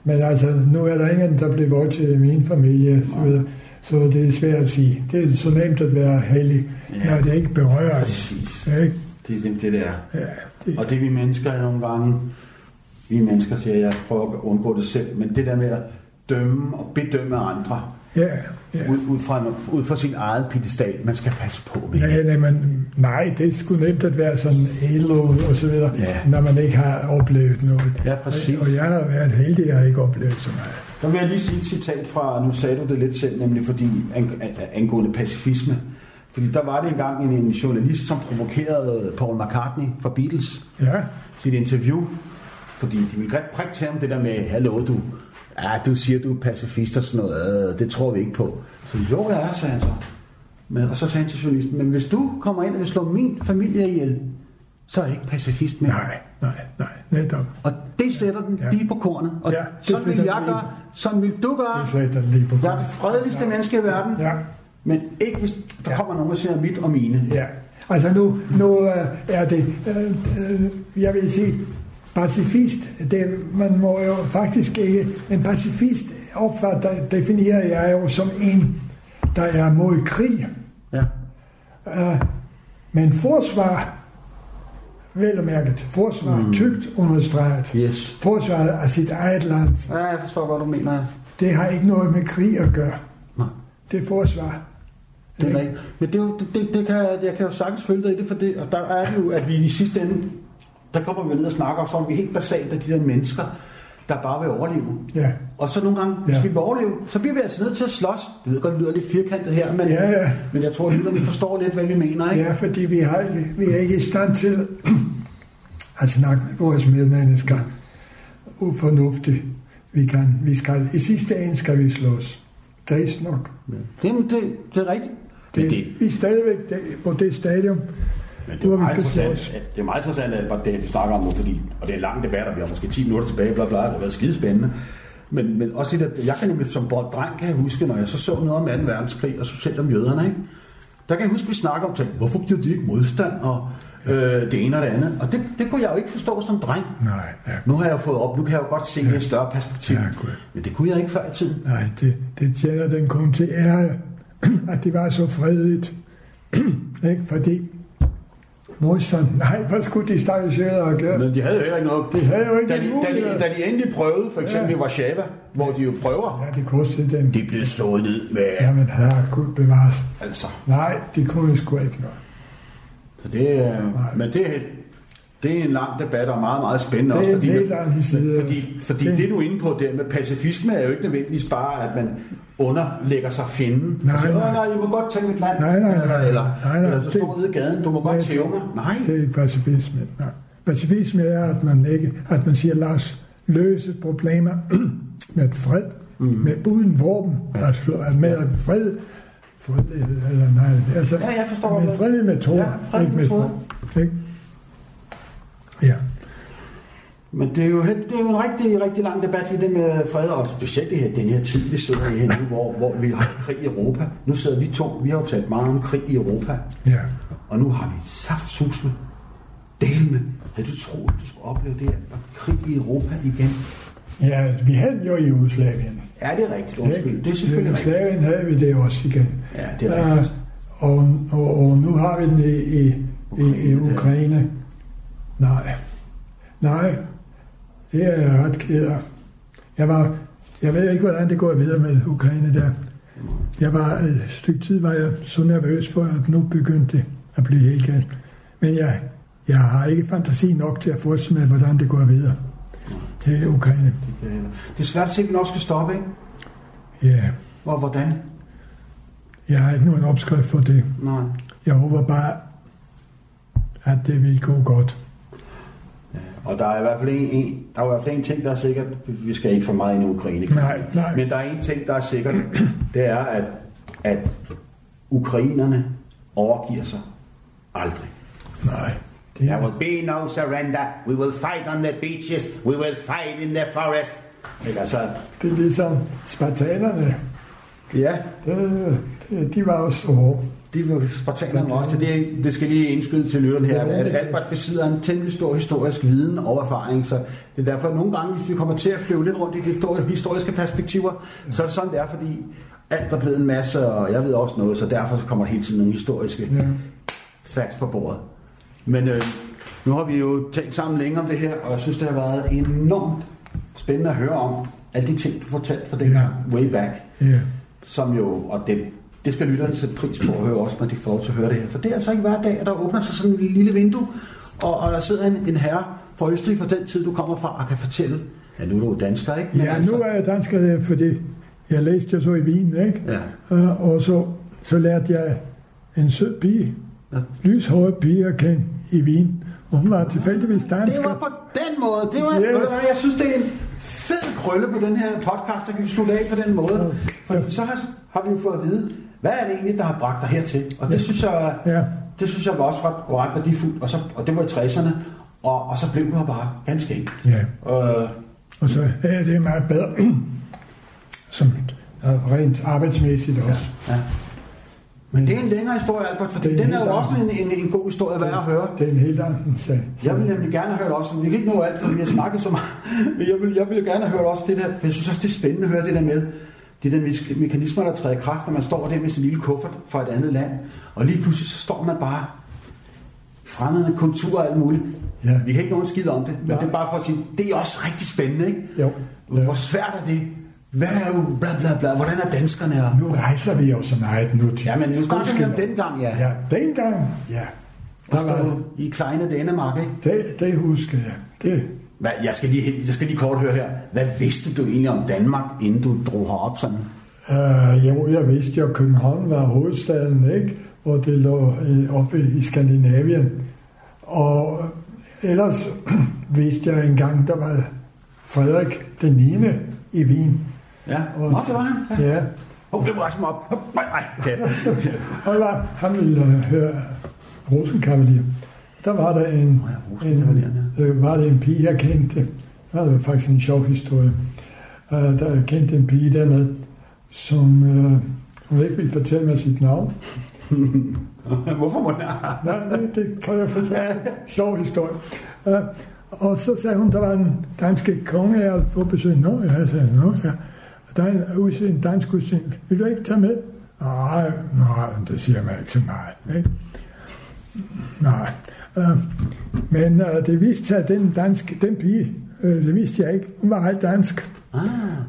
Men altså, nu er der ingen, der bliver voldtaget i min familie, så, videre. så det er svært at sige. Det er så nemt at være heldig, Ja. når det ikke berører os. Præcis. Ikke? Det er det, det der. Ja, det, Og det vi mennesker er nogle gange, vi mennesker siger, jeg prøver at undgå det selv, men det der med at dømme og bedømme andre, ja, ja. ud, ud, fra, ud fra sin eget pedestal, man skal passe på med Ja, nej, men, nej, det er sgu nemt at være sådan elo og så videre, Ja. når man ikke har oplevet noget. Ja, præcis. Og, og jeg har været heldig, jeg ikke oplevet så meget. Der vil jeg lige sige et citat fra, nu sagde du det lidt selv, nemlig fordi ang- ang- angående pacifisme. Fordi der var det engang en, en journalist, som provokerede Paul McCartney fra Beatles Ja, til et interview. Fordi de ville godt prikke til ham det der med, hallo du, ja, du siger, du er pacifist og sådan noget, øh, det tror vi ikke på. Så jo, jeg er, sagde han så. Men, og så sagde han til journalisten, men hvis du kommer ind og vil slå min familie ihjel, så er jeg ikke pacifist mere. Nej, nej, nej, netop. Og det sætter den Ja. lige på kornet. Og Ja, sådan vil jeg gøre, sådan vil du gøre. Det sætter den lige på Jeg er det fredeligste menneske i verden. Ja. Men ikke hvis der Ja. kommer nogen, der siger mit og mine. Ja, altså nu, nu øh, er det, øh, øh, jeg vil sige, pacifist, det, man må jo faktisk ikke, en pacifist opfatter, definerer jeg jo som en, der er mod krig. Ja. Øh, men forsvar, vel og mærket, forsvar mm. tygt understreget, Yes. forsvaret af sit eget land, Ja, jeg forstår, hvad du mener. det har ikke noget med krig at gøre. Nej. Det er forsvar. Det er rigtigt. Men det, det, det kan, jeg kan jo sagtens følge dig i det, for det, og der er det jo, at vi i sidste ende, der kommer vi ned og snakker også om, vi er helt basalt af de der mennesker, der bare vil overleve. Ja, Og så nogle gange, hvis Ja. vi vil overleve, så bliver vi altså nødt til at slås. Jeg ved godt, det lyder lidt firkantet her, men, Ja, ja. men jeg tror, at vi forstår lidt, hvad vi mener. Ikke? Ja, fordi vi, har, vi er ikke i stand til at snakke med vores medmennesker ufornuftigt. Vi, kan, vi skal, I sidste ende skal vi slås. Trist nok. Jamen, det, det er rigtigt. Det, Men det, vi er stadigvæk det, på det stadium. Men det er, vi meget interessant, det er meget interessant, at det, vi snakker om nu, fordi, og det er en lang debat, og vi har måske 10 minutter tilbage, bla bla, det har været skidespændende. Men, men også det der, jeg kan nemlig som dreng, kan jeg huske, når jeg så så noget om 2. verdenskrig, og specielt om jøderne, ikke? der kan jeg huske, vi snakker om, hvorfor gjorde de ikke modstand, og øh, det ene og det andet. Og det, det kunne jeg jo ikke forstå som dreng. Nej, ja, Nu har jeg jo fået op, nu kan jeg jo godt se ja. et større perspektiv. Ja, men det kunne jeg ikke før i tiden. nej det, det tjener den kun til ære, at det var så fredeligt. ikke? Fordi modstand, nej, hvad skulle de stakkels jøder have gjort? Men de havde jo heller ikke noget. De havde jo ikke da de, da, de, da de endelig prøvede, for eksempel Ja. i Warszawa, hvor de jo prøver, Ja, det kostede dem. de blev slået ned med... Jamen, herre, Gud bevares. Altså, Nej, de kunne sgu ikke noget. så det, er- men det, det er en lang debat og meget, meget spændende Det er også. en Fordi, helt anden side. fordi, fordi Det- det, du er inde på der med pacifisme, er jo ikke nødvendigvis bare, at man underlægger sig fjenden. Nej, siger, nej. "Åh, nej, I må godt tage mit land. Nej, nej, nej. Eller, eller, Nej, nej. eller du står Det- nede i gaden, du må godt Nej, tæve mig. Nej, Det er ikke pacifisme. Nej. Pacifisme er, at man, ikke, at man siger, lad os løse problemer med fred, mm. med uden våben, altså med fred, fred, eller nej, altså Ja, jeg forstår, med hvad- fred metoder, Ja, fredelige ikke med våben. Ikke? Ja, Men det er jo, det er jo en rigtig, rigtig lang debat i det med fred, og specielt det her, den her tid, vi sidder i her nu, hvor, hvor vi har krig i Europa. Nu sidder vi to, vi har jo talt meget om krig i Europa, ja. og nu har vi saftsusme, delene. Havde du troet, du skulle opleve det her krig i Europa igen? Ja, vi havde jo i Jugoslavien. Ja, det er rigtigt, undskyld. Det er selvfølgelig I. Jugoslavien havde vi det også igen. Ja, det er rigtigt. og, og, og nu har vi den i, i, i, i. Ukraine. Nej. Nej. Det er jeg ret ked af. Jeg var, jeg ved ikke, hvordan det går videre med Ukraine der. Jeg var, et stykke tid var jeg så nervøs for, at nu begyndte det at blive helt galt. Men jeg, jeg har ikke fantasi nok til at forestille mig, hvordan det går videre. Det er Ukraine. Det er svært at se, at vi nok skal stoppe, ikke? Ja, Og hvordan? jeg har ikke nogen opskrift for det. Nej. Jeg håber bare, at det vil gå godt. Og der er i hvert fald en, en, der er i hvert fald en ting, der er sikkert. Vi skal ikke for meget ind i Ukraine. Nej, nej. Men der er en ting, der er sikkert. Det er, at, at ukrainerne overgiver sig aldrig. Nej. Det There er, will be no surrender. We will fight on the beaches. We will fight in the forest. Ikke? Altså, det er ligesom spartanerne. ja, Det, det, de var også så hårde. De var spartanerne også. Så det, det skal lige indskyde til lytterne her, at er Albert besidder en temmelig stor historisk viden og erfaring. Så det er derfor, at nogle gange, hvis vi kommer til at flyve lidt rundt i de histori- historiske perspektiver, så er det sådan, det er, fordi Albert ved en masse, og jeg ved også noget, så derfor kommer der hele tiden nogle historiske Ja. facts på bordet. Men øh, nu har vi jo talt sammen længe om det her, og jeg synes, det har været enormt spændende at høre om alle de ting, du fortalte fra den Ja. way back, Ja. som jo, og det, det skal lytterne sætte pris på at høre også, når de får lov til at høre det her. For det er altså ikke hver dag, at der åbner sig sådan en lille vindue, og, og der sidder en, en herre fra Østrig fra den tid, du kommer fra, og kan fortælle, ja, nu er du dansker, ikke? ja, nu er jeg dansker, fordi jeg læste jo så i Wien, ikke? Ja. Uh, og så, så lærte jeg en sød pige, Ja. lyshåret pige at kende i Wien. Og hun var tilfældigvis Det var dansker. på den måde. Det var, Yes. jeg synes, det er en fed krølle på den her podcast, der kan vi slutte af på den måde. Fordi så har, har vi jo fået at vide, hvad er det egentlig, der har bragt dig hertil? Og det synes jeg Ja, det synes jeg var også ret, ret værdifuldt, og, så, og det var i 60'erne, og, og så blev det bare ganske enkelt. Ja. Øh, Og så er det meget bedre, som rent arbejdsmæssigt også. ja. Men det er en længere historie, Albert, for Det en den er jo også en, en, en god historie værd at høre. Det er en helt anden sag. Jeg vil nemlig gerne have hørt også, vi kan ikke nå alt, fordi vi har snakket så meget, men jeg vil, jeg vil jo gerne have hørt også det der, for jeg synes også, det er spændende at høre det der med, de der mes- mekanismer, der træder i kraft, når man står der med sin lille kuffert fra et andet land, og lige pludselig så står man bare fremmede kultur og alt muligt. Ja. Vi kan ikke nå en skid om det, men Nej. det er bare for at sige, det er også rigtig spændende, ikke? Jo. Hvor svært er det? Hvad er jo bla bla bla? Hvordan er danskerne her? Nu rejser vi jo så meget nu til. Ja, men nu snakker vi om dengang, ja. Ja, dengang, ja. Der Der var, var i kleine Danmark, ikke? det, det husker jeg. Det, Hvad, jeg, skal lige, jeg skal lige kort høre her. Hvad vidste du egentlig om Danmark, inden du drog herop sådan? øh, jo, jeg vidste jo, at København var hovedstaden, ikke? Og det lå øh, oppe i Skandinavien. Og ellers vidste jeg engang, der var Frederik den 9. i Wien. Ja. Og- Nå, det var han. Ja. Ja, oh, det var mig op. Hop, Nej, nej. Han ville øh, høre Rosenkavalier. Der var der en, Rosenkavalieren, en, øh, var der en pige, jeg kendte. Det var faktisk en sjov historie. Uh, der jeg kendte en pige dernede, som uh, hun ikke ville fortælle mig sit navn. Hvorfor må jeg? Nej, det, det kan jeg fortælle. Sjov historie. Uh, og så sagde hun, der var en danske konge, jeg på besøg. Nå, jeg sagde, nå, ja. Der er en, en dansk udstilling. Vil du ikke tage med? Nej, nej, det siger mig ikke så meget. Ikke? Nej. Uh, men uh, det viste sig, at den, dansk, den pige, uh, det vidste jeg ikke, hun var dansk. Ah,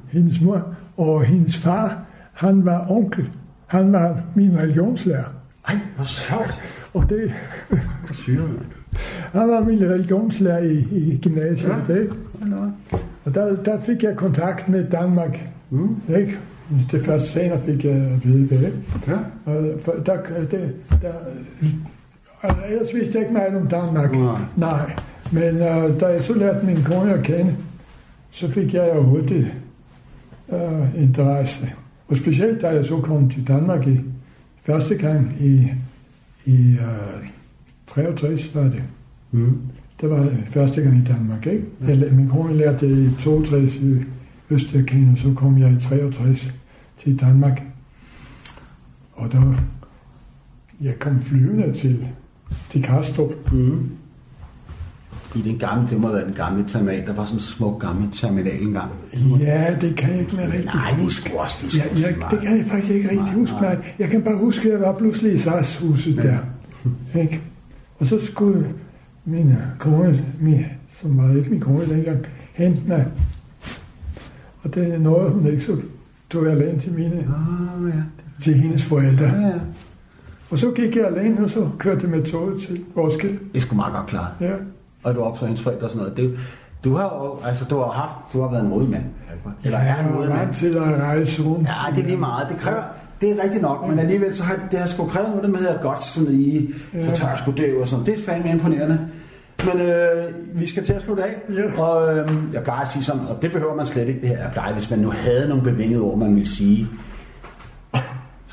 Hendes mor og hendes far, han var onkel. Han var min religionslærer. ej, hvor sjovt. Og det, han var min religionslærer i, i gymnasiet. Ja. Det. Og der, der fik jeg kontakt med Danmark. Mm. Ikke? Det første senere fik jeg at vide det. Ja. Og der, det, der, altså, ellers vidste jeg ikke meget om Danmark. Nej. Nej. Men uh, da jeg så lærte min kone at kende, så fik jeg jo hurtigt uh, interesse. Og specielt da jeg så kom til Danmark i første gang i, i uh, 63 var det. Mm. Det var første gang i Danmark, ikke? Jeg, lær- min kone lærte i 62 i Østrig, og så kom jeg i 63 til Danmark. Og der, jeg kom flyvende til, til Kastrup. Mm. I den gamle, det må være den gamle terminal. Der var sådan en smuk gammel terminal engang. Ja, det kan jeg ikke mere rigtig Nej, det huske. også, det er Ja, jeg, det kan jeg faktisk ikke rigtig Nej, huske. nej. Nej. Jeg kan bare huske, at jeg var pludselig i SAS-huset der. Ikke? Og så skulle min kone, min, som var ikke min kone dengang, hente mig. Og det er noget, hun ikke så tog jeg alene til mine, Ah, ja. til hendes forældre. Ja, ja. Og så gik jeg alene, og så kørte jeg med toget til Roskilde. Det sgu meget godt klaret. Ja. Og du opsøger hendes forældre og sådan noget. Det, du har jo, altså, du har haft, du har været en modig mand. Albert. Eller er en modig mand. til at rejse rundt. Ja, det er lige meget. Det kræver, det er rigtigt nok, men alligevel så har det, har sgu krævet noget, der at godt sådan i, så tør jeg sgu det og sådan. Det er fandme imponerende. Men øh, vi skal til at slutte af, Ja. og øh, jeg plejer at sige sådan, og det behøver man slet ikke det her. Jeg plejer, hvis man nu havde nogle bevingede ord, man ville sige,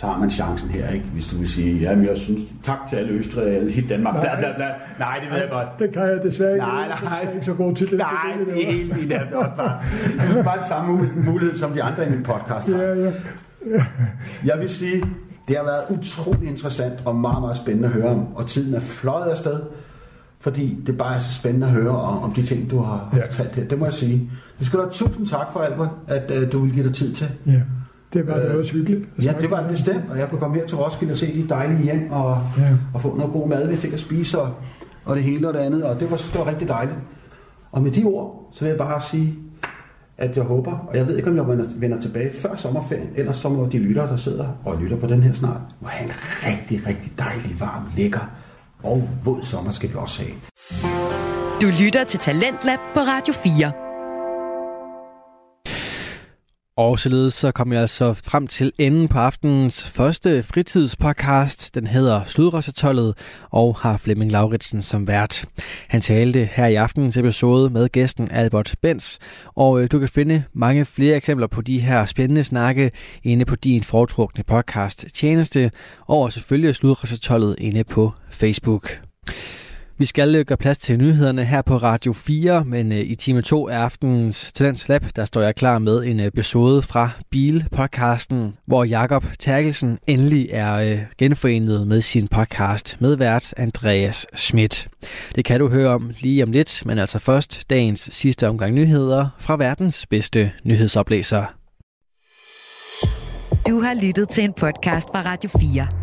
har man chancen her, ikke? Hvis du vil sige, ja, men jeg synes, tak til alle Østrig alle hele Danmark, bla bla bla. Nej, det ved jeg godt. Det kan jeg desværre ikke. Nej, Jeg nej. er ikke så god til det. Nej, det er helt fint. Det er også bare, det er bare den samme mul- mulighed, som de andre i min podcast har. Ja, ja. Jeg vil sige, det har været utrolig interessant og meget, meget spændende at høre om. Og tiden er fløjet afsted, fordi det bare er så spændende at høre om, om de ting, du har Ja. ja. fortalt her. Det må jeg sige. Det skal du have tusind tak for, Albert, at uh, du vil give dig tid til. ja. Det var da Øh, også hyggeligt. Ja, det var det bestemt, og jeg kunne komme her til Roskilde og se de dejlige hjem og, Ja. ja. og få noget god mad, vi fik at spise og, og det hele og det andet, og det var, det var rigtig dejligt. Og med de ord, så vil jeg bare sige, at jeg håber, og jeg ved ikke, om jeg vender, vender tilbage før sommerferien, ellers så må de lyttere, der sidder og lytter på den her snart, må have en rigtig, rigtig dejlig, varm, lækker og våd sommer skal vi også have. Du lytter til Talentlab på Radio 4. Og således så kom jeg altså frem til enden på aftenens første fritidspodcast. Den hedder Sludrøssetollet og har Flemming Lauritsen som vært. Han talte her i aftenens episode med gæsten Albert Bens, og øh, du kan finde mange flere eksempler på de her spændende snakke inde på din foretrukne podcast tjeneste, og selvfølgelig Sludrøssetollet inde på Facebook. Vi skal øh, gøre plads til nyhederne her på Radio 4, men øh, i time 2 af aftenens Talents Lab, der står jeg klar med en øh, episode fra Bil-podcasten, hvor Jakob Terkelsen endelig er genforenet med sin podcast med vært Andreas Schmidt. Det kan du høre om lige om lidt, men altså først dagens sidste omgang nyheder fra verdens bedste nyhedsoplæser. Du har lyttet til en podcast fra Radio 4.